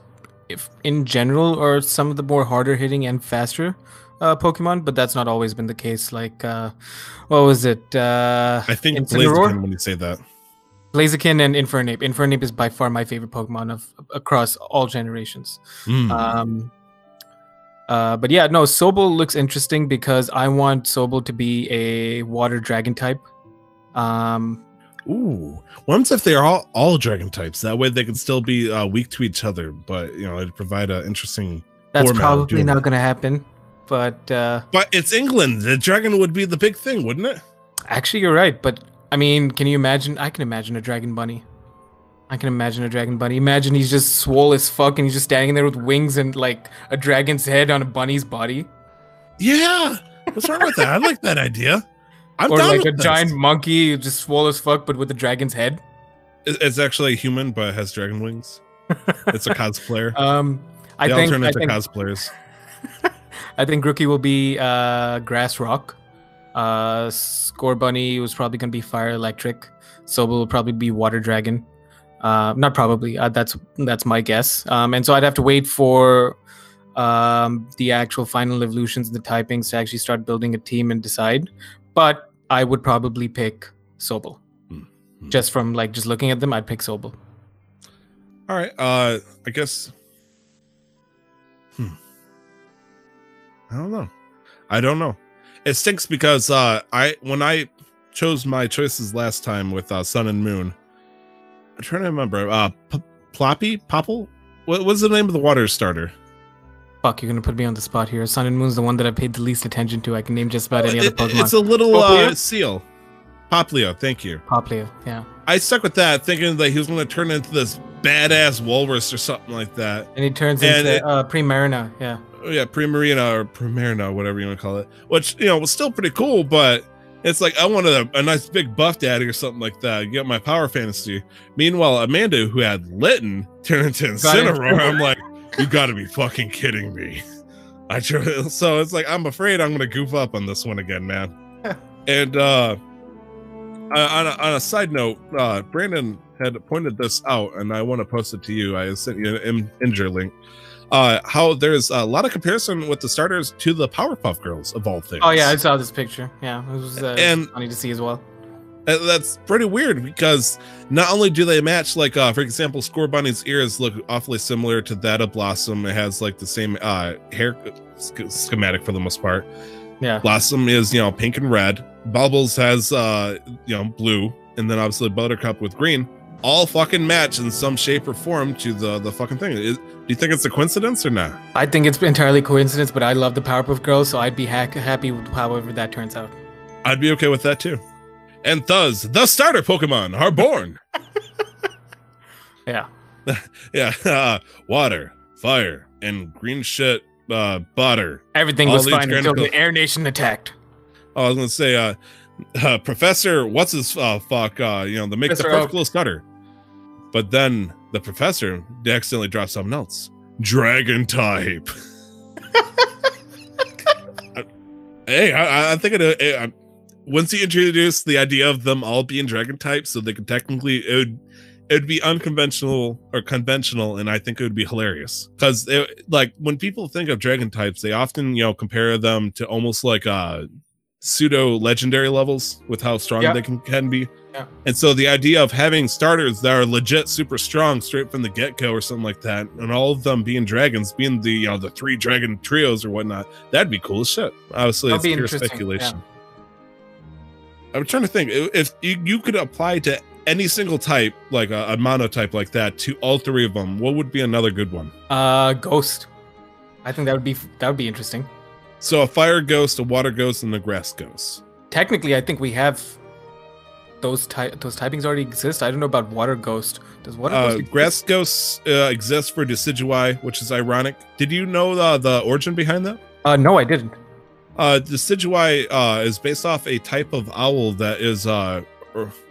if in general, are some of the more harder hitting and faster uh, Pokemon. But that's not always been the case. Like, uh, what was it? Uh, I think? Blaziken when you say that. Blaziken and Infernape. Infernape is by far my favorite Pokemon of across all generations. Mm. Um, uh, but yeah, no, Sobel looks interesting because I want Sobel to be a water dragon type. Um, Ooh, what if they're all all dragon types? That way they can still be uh, weak to each other, but you know it'd provide an interesting. that's probably not going to happen. But uh, But it's England. The dragon would be the big thing, wouldn't it? actually, you're right. But I mean, can you imagine? I can imagine a dragon bunny. I can imagine a dragon bunny. Imagine he's just swole as fuck and he's just standing there with wings and like a dragon's head on a bunny's body. Yeah. What's wrong with that? I like that idea. I'm or down like a this. giant monkey just swole as fuck but with a dragon's head. It's actually a human, but it has dragon wings. It's a cosplayer. Um, I they all think turn I into think, cosplayers. I think Grookey will be uh, Grass Rock. Uh, Scorbunny was probably gonna be Fire Electric. Sobel will probably be Water Dragon. Uh, not probably. Uh, that's that's my guess. Um, and so I'd have to wait for um, the actual final evolutions and the typings to actually start building a team and decide. But I would probably pick Sobel. Hmm. Just from like just looking at them, I'd pick Sobel. All right. Uh, I guess. Hmm. I don't know. I don't know. It stinks because uh, I when I chose my choices last time with uh, Sun and Moon, I'm trying to remember. Uh, P- Ploppy, Popple. What was the name of the water starter? Fuck, you're gonna put me on the spot here. Sun and Moon's the one that I paid the least attention to. I can name just about any other Pokemon. it's a little uh, seal. Poplio. Thank you. Poplio, yeah. I stuck with that, thinking that he was going to turn into this badass walrus or something like that. And he turns And into it- uh, Primarina, yeah. Oh, yeah, Primarina or Primarina, whatever you want to call it, which you know was still pretty cool, but it's like I wanted a, a nice big buff daddy or something like that. Get my power fantasy. Meanwhile, Amanda, who had Litten, turned into Got it. Incineroar. I'm like, you got to be fucking kidding me. I try, so it's like I'm afraid I'm gonna goof up on this one again, man. and uh, on a, on a side note, uh, Brandon had pointed this out, and I want to post it to you. I sent you an in- Imgur link. Uh, how there's a lot of comparison with the starters to the Powerpuff Girls of all things. Oh yeah, I saw this picture. Yeah, it was uh, And- funny to see as well. That's pretty weird because not only do they match, like uh, for example, Scorbunny's ears look awfully similar to that of Blossom. It has like the same uh, hair sch- schematic for the most part. Yeah, Blossom is you know pink and red. Bubbles has uh you know blue, and then obviously Buttercup with green. All fucking match in some shape or form to the the fucking thing. Is, do you think it's a coincidence or not? I think it's entirely coincidence, but I love the Powerpuff Girls, so I'd be hack- happy with however that turns out. I'd be okay with that too. And thus, the starter Pokemon are born. Yeah, yeah, uh, water, fire, and green shit uh, butter. everything All was these fine until the Air Nation attacked. Oh, I was gonna say, uh, uh Professor, what's his uh, fuck? Uh, you know, the make the Mr. perfect Oak. little stutter. But then the professor they accidentally dropped something else. Dragon type. hey, I, I- I think it. it I, once you introduce the idea of them all being dragon types, so they could technically it would it would be unconventional or conventional, and I think it would be hilarious because like when people think of dragon types, they often you know compare them to almost like uh pseudo legendary levels with how strong Yeah. they can can be. Yeah. And so the idea of having starters that are legit super strong straight from the get go or something like that, and all of them being dragons, being the you know the three dragon trios or whatnot, that'd be cool as shit. Obviously, That'd it's pure speculation. I'm trying to think if you, could apply to any single type, like a, a monotype like that, to all three of them. What would be another good one? Uh, ghost. I think that would be that would be interesting. So a fire ghost, a water ghost, and a grass ghost. Technically, I think we have those ty- those typings already exist. I don't know about water ghost. Does water Uh, ghost exist? grass ghosts uh, exist for Decidueye, which is ironic. Did you know the, the origin behind that? Uh, no, I didn't. Uh, Decidueye uh, is based off a type of owl that is uh,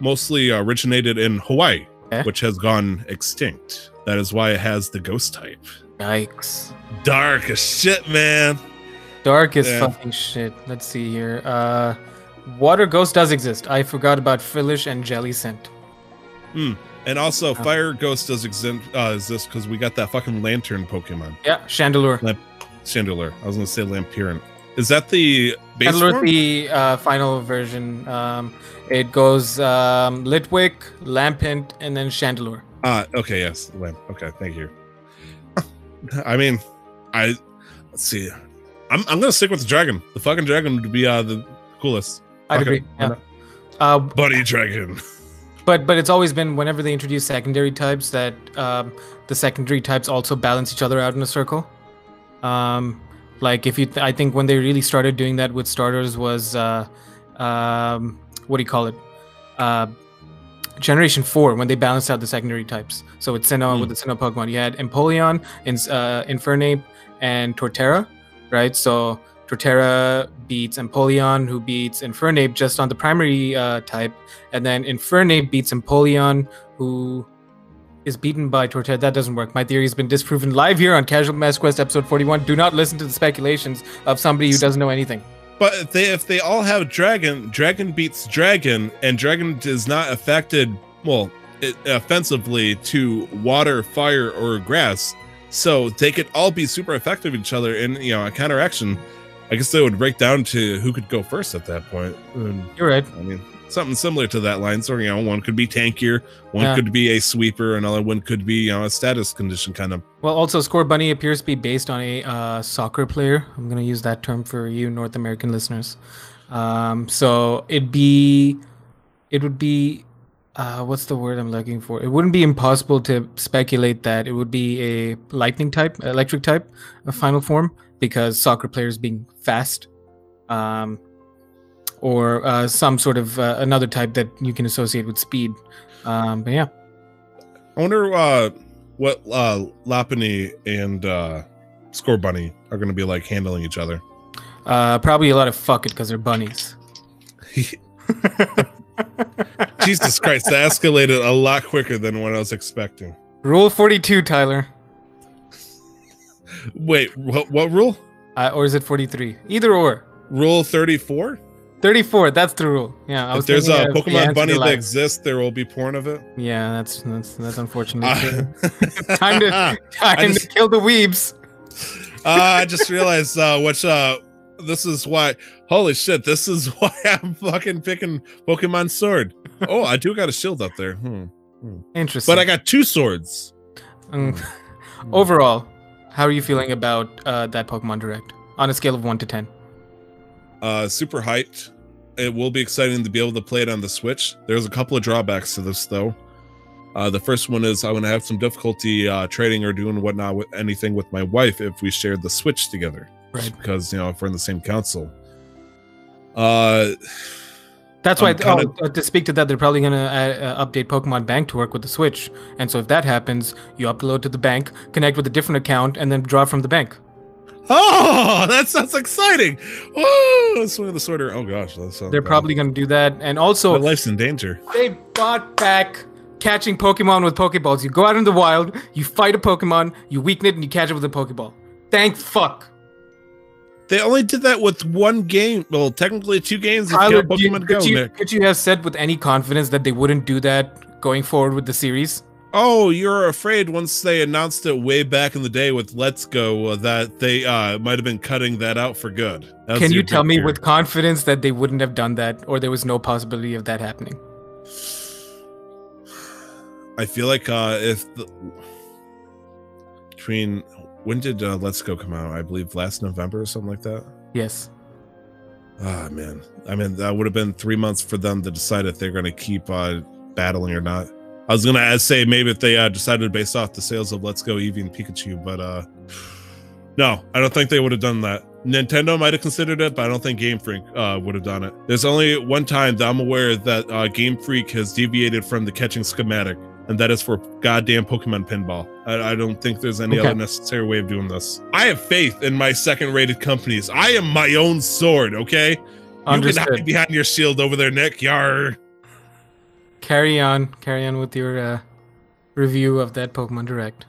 mostly originated in Hawaii, Eh? which has gone extinct. That is why it has the ghost type. Yikes. Dark as shit, man. Dark as Yeah. fucking shit. Let's see here. Uh, water ghost does exist. I forgot about Frillish and Jellicent. And also, Oh. fire ghost does exist uh, because we got that fucking lantern Pokemon, Yeah, Chandelure. Chandelure. I was gonna say Lampiran. Is that the base form? the uh, final version. Um, it goes um, Litwick, Lampent, and then Chandelure. Ah, okay, yes, lamp. Okay, thank you. I mean, I let's see. I'm I'm gonna stick with the dragon. The fucking dragon would be uh the coolest. I'd Okay, agree. Yeah. Uh, Buddy dragon. but but it's always been whenever they introduce secondary types that um, the secondary types also balance each other out in a circle. Um, like if you, th- I think when they really started doing that with starters was uh, um, what do you call it? Uh, Generation four when they balanced out the secondary types. So with Sinnoh with the Sinnoh Pokemon, you had Empoleon, Ins- uh, Infernape, and Torterra, right? So Torterra beats Empoleon, who beats Infernape just on the primary uh, type, and then Infernape beats Empoleon, who is beaten by Torterra. That doesn't work. My theory has been disproven live here on Casual Mass Quest episode 41. Do not listen to the speculations of somebody who doesn't know anything. But if they if they all have dragon, dragon beats dragon, and dragon is not affected well it, offensively to water, fire, or grass, so they could all be super effective each other in you know a counteraction. I guess they would break down to who could go first at that point. You're right. I mean, something similar to that line. So you know, one could be tankier, one Yeah. could be a sweeper, another one could be you know a status condition kind of. Well, also, Scorbunny appears to be based on a uh, soccer player. I'm going to use that term for you North American listeners. Um, so it'd be, it would be, uh, what's the word I'm looking for? It wouldn't be impossible to speculate that it would be a lightning type, electric type a final form because soccer players being fast, um, or uh, some sort of uh, another type that you can associate with speed. Um, but yeah. I wonder uh, what uh, Lopunny and uh, Scorbunny are going to be like handling each other. Uh, probably a lot of fuck it because they're bunnies. Jesus Christ, that escalated a lot quicker than what I was expecting. Rule 42, Tyler. Wait, what, what rule? Uh, or is it 43? Either or. Rule 34? 34, that's the rule. Yeah, I If there's a thinking of the Pokemon bunny that exists, there will be porn of it. Yeah, that's that's that's unfortunate. Uh, time to time I to kill the weebs. Uh, I just realized uh, which uh, this is why. Holy shit! This is why I'm fucking picking Pokemon Sword. Oh, I do got a shield up there. Hmm. Interesting. But I got two swords. Mm. Overall, how are you feeling about uh, that Pokemon Direct on a scale of one to ten? Uh, super hyped. It will be exciting to be able to play it on the Switch. There's a couple of drawbacks to this though. Uh, the first one is I'm gonna have some difficulty uh, trading or doing whatnot with anything with my wife if we shared the Switch together. Right. Because you know if we're in the same console. Uh, That's why. Kinda- oh, uh, to speak to that, they're probably gonna uh, uh, update Pokemon Bank to work with the Switch, and so if that happens, you upload to the bank, connect with a different account, and then draw from the bank. Oh, that sounds exciting! Oh, swing of the sword. Oh gosh, that sounds They're bad. probably gonna do that, and My also life's in danger. they brought back catching Pokemon with Pokeballs. You go out in the wild, you fight a Pokemon, you weaken it, and you catch it with a Pokeball. Thank fuck. They only did that with one game. Well, technically two games. Tyler, do you- could, Go. you, could you have said with any confidence that they wouldn't do that going forward with the series? Oh, you're afraid once they announced it way back in the day with Let's Go uh, that they uh, might have been cutting that out for good. That's Can you tell me with confidence that they wouldn't have done that, or there was no possibility of that happening? I feel like uh, if the, between when did uh, Let's Go come out? I believe last November or something like that. Yes. Ah man, I mean that would have been three months for them to decide if they're going to keep uh, battling or not. I was gonna say maybe if they uh, decided based off the sales of Let's Go Eevee and Pikachu, but uh, no, I don't think they would have done that. Nintendo might have considered it, but I don't think Game Freak uh, would have done it. There's only one time that I'm aware that uh, Game Freak has deviated from the catching schematic, and that is for goddamn Pokemon pinball. I, I don't think there's any Okay. other necessary way of doing this. I have faith in my second-rated companies. I am my own sword. Okay, you can Understood. hide behind your shield over there, Nick. Yar. Carry on. Carry on with your uh, review of that Pokemon Direct.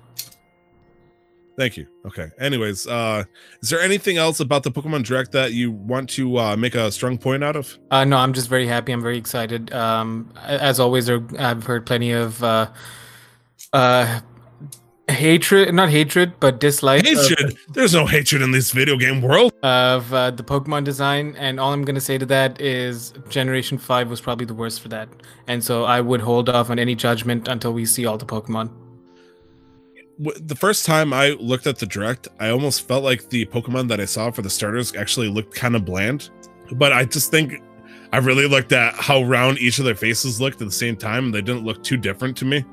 Thank you. Okay. Anyways, uh, is there anything else about the Pokemon Direct that you want to uh, make a strong point out of? Uh, no, I'm just very happy. I'm very excited. Um, as always, I've heard plenty of uh, uh, hatred, not hatred, but dislike of- Hatred. There's no hatred in this video game world. of uh, the Pokemon design, and all I'm gonna say to that is Generation Five was probably the worst for that, and so I would hold off on any judgment until we see all the Pokemon. The first time I looked at the Direct, I almost felt like the Pokemon that I saw for the starters actually looked kind of bland. But I just think I really looked at how round each of their faces looked at the same time. and They didn't look too different to me.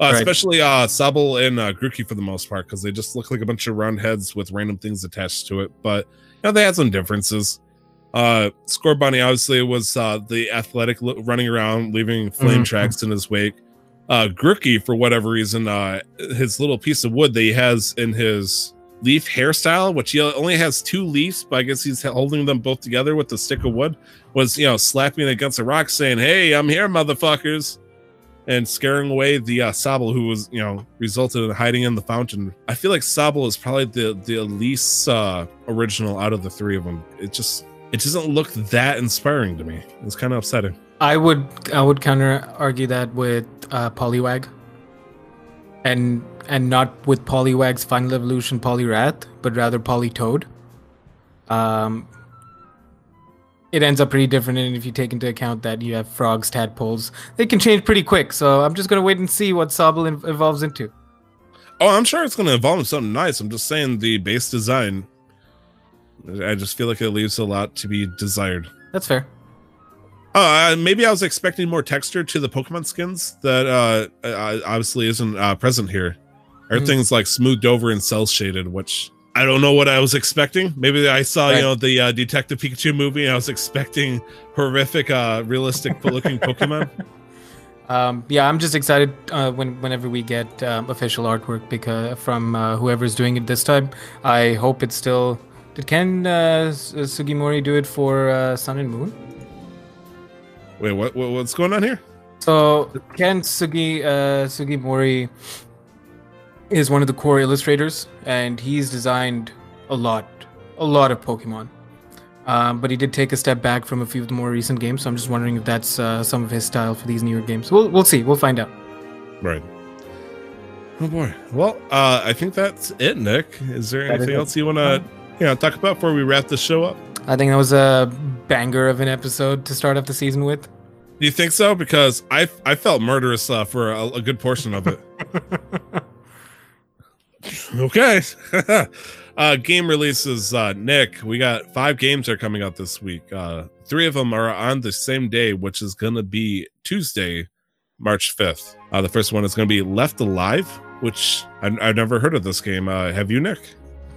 Uh, Right. Especially uh, Sobble and uh, Grookey for the most part, because they just look like a bunch of round heads with random things attached to it. But you know, they had some differences. Uh, Scorbunny obviously was uh, the athletic running around, leaving flame Mhm. tracks in his wake. Uh, Grookey, for whatever reason, uh, his little piece of wood that he has in his leaf hairstyle, which he only has two leaves, but I guess he's holding them both together with a stick of wood, was you know slapping against a rock, saying, "Hey, I'm here, motherfuckers." And scaring away the uh, who was, you know, resulted in hiding in the fountain. I feel like Sobble is probably the the least uh, original out of the three of them. It just it doesn't look that inspiring to me. It's kind of upsetting. I would I would counter argue that with uh, Poliwag, and and not with Poliwag's final evolution Poliwrath, but rather Politoad. Um, it ends up pretty different, and if you take into account that you have frogs, tadpoles, they can change pretty quick. So I'm just gonna wait and see what Sobble evolves into. Oh, I'm sure it's going to evolve into something nice. I'm just saying the base design. I just feel like it leaves a lot to be desired. That's fair. Uh, maybe I was expecting more texture to the Pokemon skins that uh, obviously isn't uh, present here. Everything's like smoothed over and cell shaded, which I don't know what I was expecting. Maybe I saw Right. you know the uh, Detective Pikachu movie. And I was expecting horrific, uh, realistic looking Pokemon. Um, yeah, I'm just excited uh, when whenever we get um, official artwork because from uh, whoever's doing it this time. I hope it's still. Did Ken uh, Sugimori do it for uh, Sun and Moon? Wait, what, what what's going on here? So Ken Sugi uh, Sugimori is one of the core illustrators, and he's designed a lot, a lot of Pokemon. Um, but he did take a step back from a few of the more recent games, so I'm just wondering if that's uh, some of his style for these newer games. We'll we'll see. We'll find out. Right. Oh boy. Well, uh, I think that's it, Nick. Is there That is anything it. else you want to, you know, talk about before we wrap the show up? I think that was a banger of an episode to start off the season with. Do you think so? Because I I felt murderous uh, for a, a good portion of it. okay. uh, game releases, uh, Nick. We got five games are coming out this week. Uh, three of them are on the same day, which is going to be Tuesday, March 5th. Uh, the first one is going to be Left Alive, which I, I've never heard of this game. Uh, have you, Nick?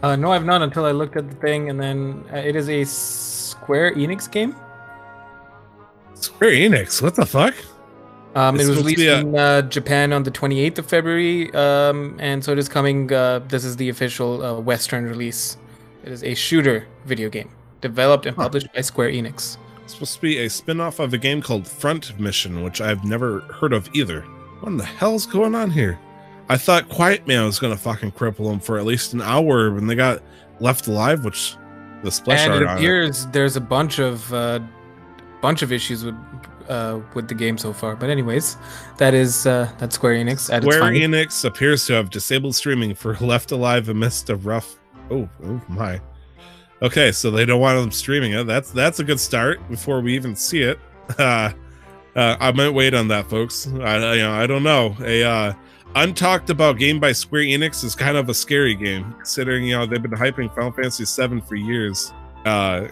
Uh, no, I've not until I looked at the thing, and then uh, it is a Square Enix game. Square Enix. What the fuck? Um, it was released a- in uh, Japan on the 28th of February, um, and so it is coming. Uh, this is the official uh, Western release. It is a shooter video game developed and Huh. published by Square Enix. It's supposed to be a spin-off of a game called Front Mission, which I've never heard of either. What in the hell's going on here? I thought Quiet Man was gonna fucking cripple them for at least an hour when they got left alive, which the splash and art it on it. appears there's a bunch of uh, bunch of issues with uh, with the game so far. But anyways, that is uh, that's Square Enix Square. Enix appears to have disabled streaming for Left Alive amidst a rough. Oh, oh my. Okay, so they don't want them streaming it. That's that's a good start before we even see it. Uh, uh, I might wait on that, folks. I I- you know I don't know. A uh, untalked about game by Square Enix is kind of a scary game, considering you know they've been hyping Final Fantasy VII for years. Uh,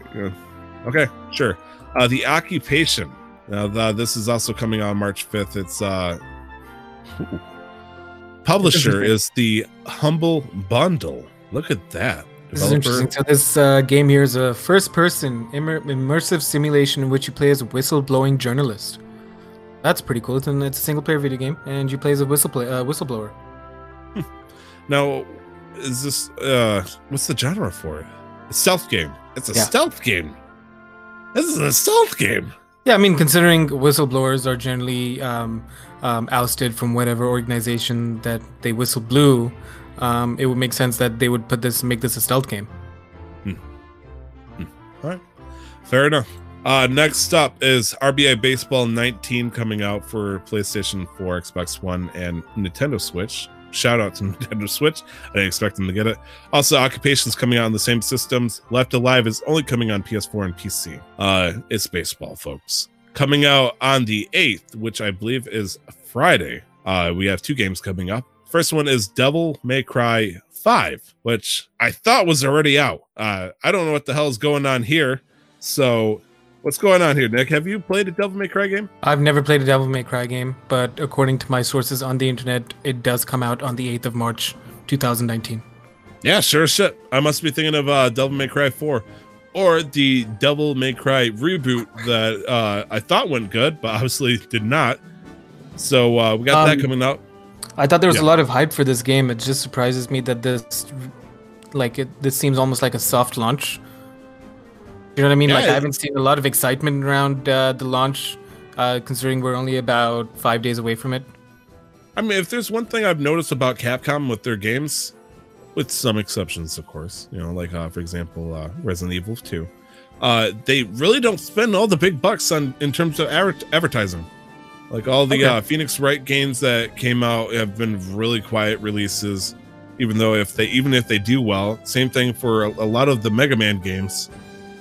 okay, sure. Uh, the Occupation. Now, the, this is also coming on March 5th. It's uh, ooh. publisher is the Humble Bundle. Look at that. This is interesting. So this uh, game here is a first-person immer- immersive simulation in which you play as a whistleblowing journalist. That's pretty cool. It's, an, it's a single-player video game, and you play as a whistle uh, whistleblower. Now, is this uh, what's the genre for it? A stealth game. It's a Yeah. stealth game. This is a stealth game. Yeah, I mean, considering whistleblowers are generally um, um, ousted from whatever organization that they whistle blew, um, it would make sense that they would put this, make this a stealth game. All right. Fair enough. Uh, next up is RBI Baseball 19 coming out for PlayStation 4, Xbox One, and Nintendo Switch. Shout out to Nintendo Switch. I didn't expect them to get it. Also, Occupation's coming out on the same systems. Left Alive is only coming on PS4 and PC. Uh, it's baseball, folks. Coming out on the 8th, which I believe is Friday. Uh, we have two games coming up. First one is Devil May Cry 5, which I thought was already out. Uh, I don't know what the hell is going on here. So, what's going on here, Nick? Have you played a Devil May Cry game? I've never played a Devil May Cry game, but according to my sources on the internet, it does come out on the 8th of March, 2019. Yeah, sure shit. I must be thinking of uh, Devil May Cry 4 or the Devil May Cry reboot that uh, I thought went good, but obviously did not. So, uh, we got that Um, coming out. I thought there was Yeah. a lot of hype for this game. It just surprises me that this, like, it, this seems almost like a soft launch. You know what I mean? Yeah, like, I haven't seen a lot of excitement around uh, the launch, uh, considering we're only about five days away from it. I mean, if there's one thing I've noticed about Capcom with their games, with some exceptions, of course, you know, like uh, for example, uh, Resident Evil 2, uh, they really don't spend all the big bucks on in terms of adver- advertising. Like all the Okay. uh, Phoenix Wright games that came out have been really quiet releases, even though if they even if they do well, same thing for a, a lot of the Mega Man games.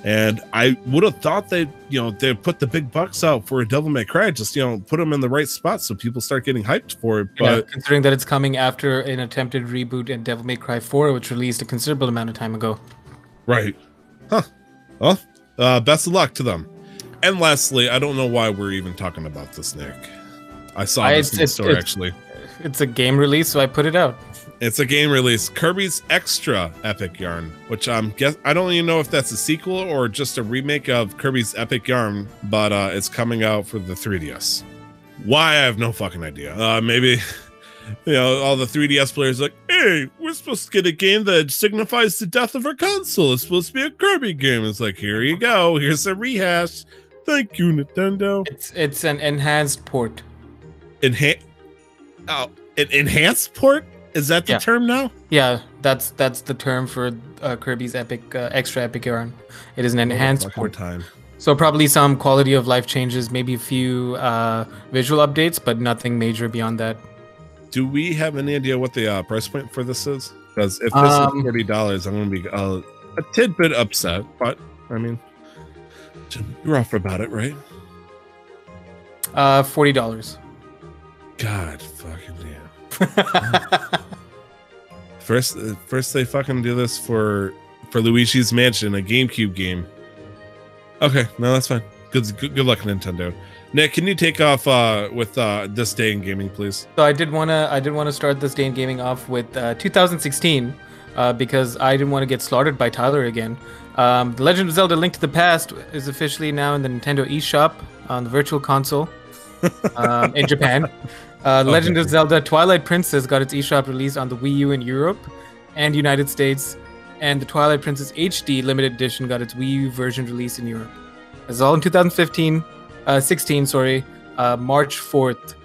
And I would have thought they, you know, they put the big bucks out for a Devil May Cry, just you know, put them in the right spot so people start getting hyped for it. But yeah, considering that it's coming after an attempted reboot in Devil May Cry 4, which released a considerable amount of time ago. Right. Huh. Well, uh, best of luck to them. And lastly, I don't know why we're even talking about this, Nick. I saw I- this it's- in the store it's- actually. It's a game release, so I put it out. It's a game release, Kirby's Extra Epic Yarn, which I'm guess I don't even know if that's a sequel or just a remake of Kirby's Epic Yarn, but uh, it's coming out for the 3DS. Why I have no fucking idea. Uh, maybe you know all the 3DS players like, hey, we're supposed to get a game that signifies the death of our console. It's supposed to be a Kirby game. It's like, here you go. Here's a rehash. Thank you, Nintendo. It's it's an enhanced port. Enhance. Oh, an enhanced port. Is that the Yeah. term now? Yeah, that's that's the term for uh, Kirby's Epic uh, Extra Epic Yarn. It is an enhanced Fucking port. time. So probably some quality of life changes, maybe a few uh, visual updates, but nothing major beyond that. Do we have any idea what the uh, price point for this is? Because if this Um, is forty dollars, I'm going to be uh, a tidbit upset. But I mean, you're off about it, right? Uh, forty dollars. God fucking. First, uh, first they fucking do this for for Luigi's Mansion, a GameCube game. Okay, no, that's fine. Good, good, good luck, Nintendo. Nick, can you take off uh, with uh, this day in gaming, please? So I did wanna I did wanna start this day in gaming off with uh, 2016 uh, because I didn't want to get slaughtered by Tyler again. Um, the Legend of Zelda: Link to the Past is officially now in the Nintendo eShop on the Virtual Console um, in Japan. Uh, the Legend of Zelda: Twilight Princess got its eShop released on the Wii U in Europe and United States, and the Twilight Princess HD limited edition got its Wii U version released in Europe. It's all in 2015, uh, 16, sorry, uh, March 4th.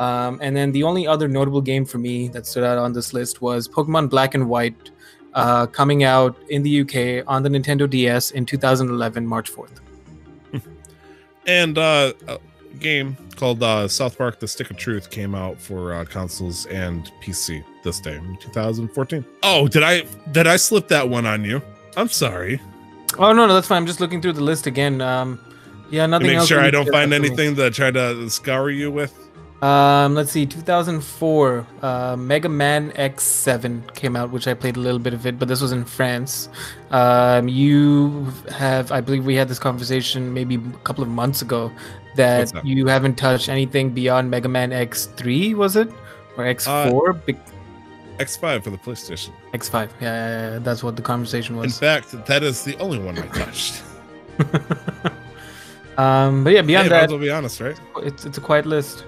Um, and then the only other notable game for me that stood out on this list was Pokemon Black and White uh, coming out in the UK on the Nintendo DS in 2011, March 4th. And uh, a game called uh, South Park: The Stick of Truth came out for uh, consoles and PC this day in 2014. Oh, did I did I slip that one on you? I'm sorry. Oh no, no, that's fine. I'm just looking through the list again. Um, yeah, nothing Make else. sure I don't find anything that I try to scour you with. Um, let's see, 2004, uh, Mega Man X7 came out, which I played a little bit of it, but this was in France. Um, you have, I believe we had this conversation maybe a couple of months ago that that? you haven't touched anything beyond Mega Man X3, was it? Or X4? Big X5 for the PlayStation. X5. Yeah, yeah, yeah, that's what the conversation was. In fact, that is the only one I touched. um, but yeah, beyond as that, well be honest, right? it's, it's a quiet list.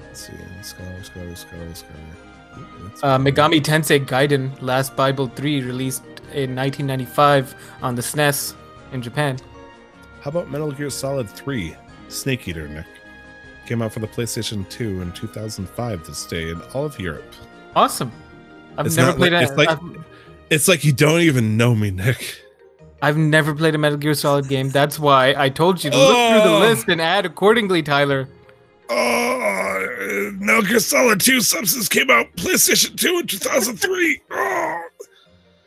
Let's see. Scholar, scholar, scholar, scholar. Ooh, that's Uh. Megami Tensei Gaiden Last Bible 3 released in 1995 on the SNES in Japan. How about Metal Gear Solid 3 Snake Eater, Nick? Came out for the PlayStation 2 in 2005 this day in all of Europe. Awesome. I've It's never played like- a, it's like- I've, It's like you don't even know me, Nick. I've never played a Metal Gear Solid game. That's why I told you to look through the Oh. list and add accordingly, Tyler. Oh, Metal Gear Solid 2 Substance came out PlayStation 2 in 2003. Oh.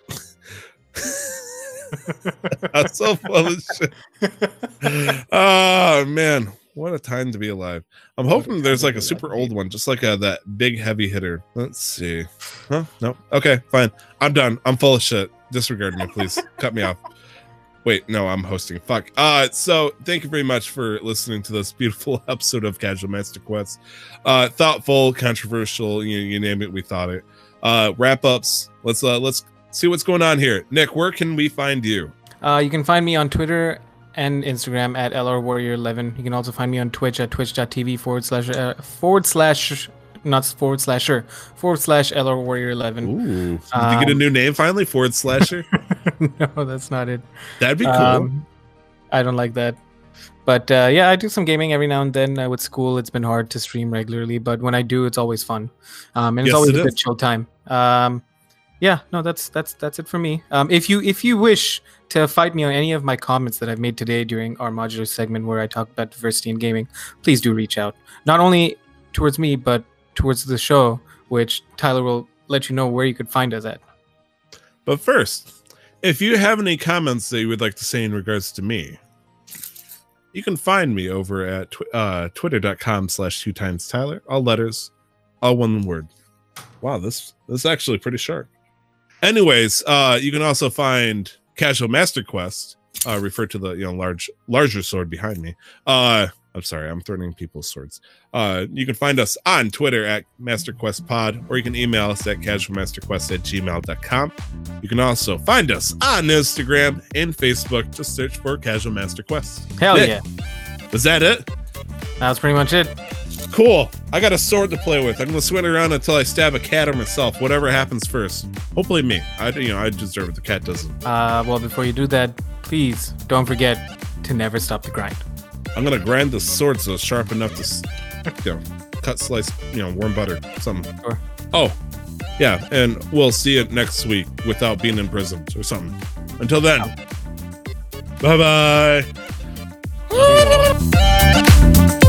I'm so full of shit. Oh man, what a time to be alive. I'm hoping there's like a super old one, just like a, that big heavy hitter. Let's see. Huh? No. Okay, fine. I'm done. I'm full of shit. Disregard me, please. Cut me off. Wait, no, I'm hosting. Fuck. Uh, so thank you very much for listening to this beautiful episode of Casual Master Quest. Uh, thoughtful, controversial, you, you name it, we thought it. Uh, wrap ups. Let's uh, let's see what's going on here. Nick, where can we find you? Uh, you can find me on Twitter and Instagram at LRWarrior11. You can also find me on Twitch at twitch.tv forward slash uh, forward slash not forward slasher forward slash LRWarrior11. Ooh, did you get a Um, new name finally? Forward slasher. no, that's not it. That'd be cool. Um, I don't like that. But uh, yeah, I do some gaming every now and then. Uh, with school, it's been hard to stream regularly, but when I do, it's always fun, um, and it's always it a good chill time. Um, yeah, no, that's that's that's it for me. Um, if you if you wish to fight me on any of my comments that I've made today during our modular segment where I talk about diversity in gaming, please do reach out. Not only towards me, but towards the show, which Tyler will let you know where you could find us at. But first, if you have any comments that you would like to say in regards to me, you can find me over at tw- uh, twitter.com slash two times Tyler. All letters, all one word. Wow, this this is actually pretty sharp. Anyways, uh, you can also find Casual Master Quest, uh, referred to the you know large larger sword behind me. Uh, I'm sorry, I'm threatening people's swords. Uh, you can find us on Twitter at MasterQuestPod, or you can email us at casualmasterquest at gmail.com. You can also find us on Instagram and Facebook. Just search for Casual Master Quest. Hell Nick, yeah, Was that it? That's pretty much it. Cool. I got a sword to play with. I'm gonna swing around until I stab a cat or myself. Whatever happens first. Hopefully me. I you know I deserve it. The cat doesn't. Uh, well, before you do that, please don't forget to never stop the grind. I'm gonna grind the sword so it's sharp enough to, you know, cut, slice, you know, warm butter, something. Sure. Oh, yeah, and we'll see it next week without being imprisoned or something. Until then, bye bye. Yeah.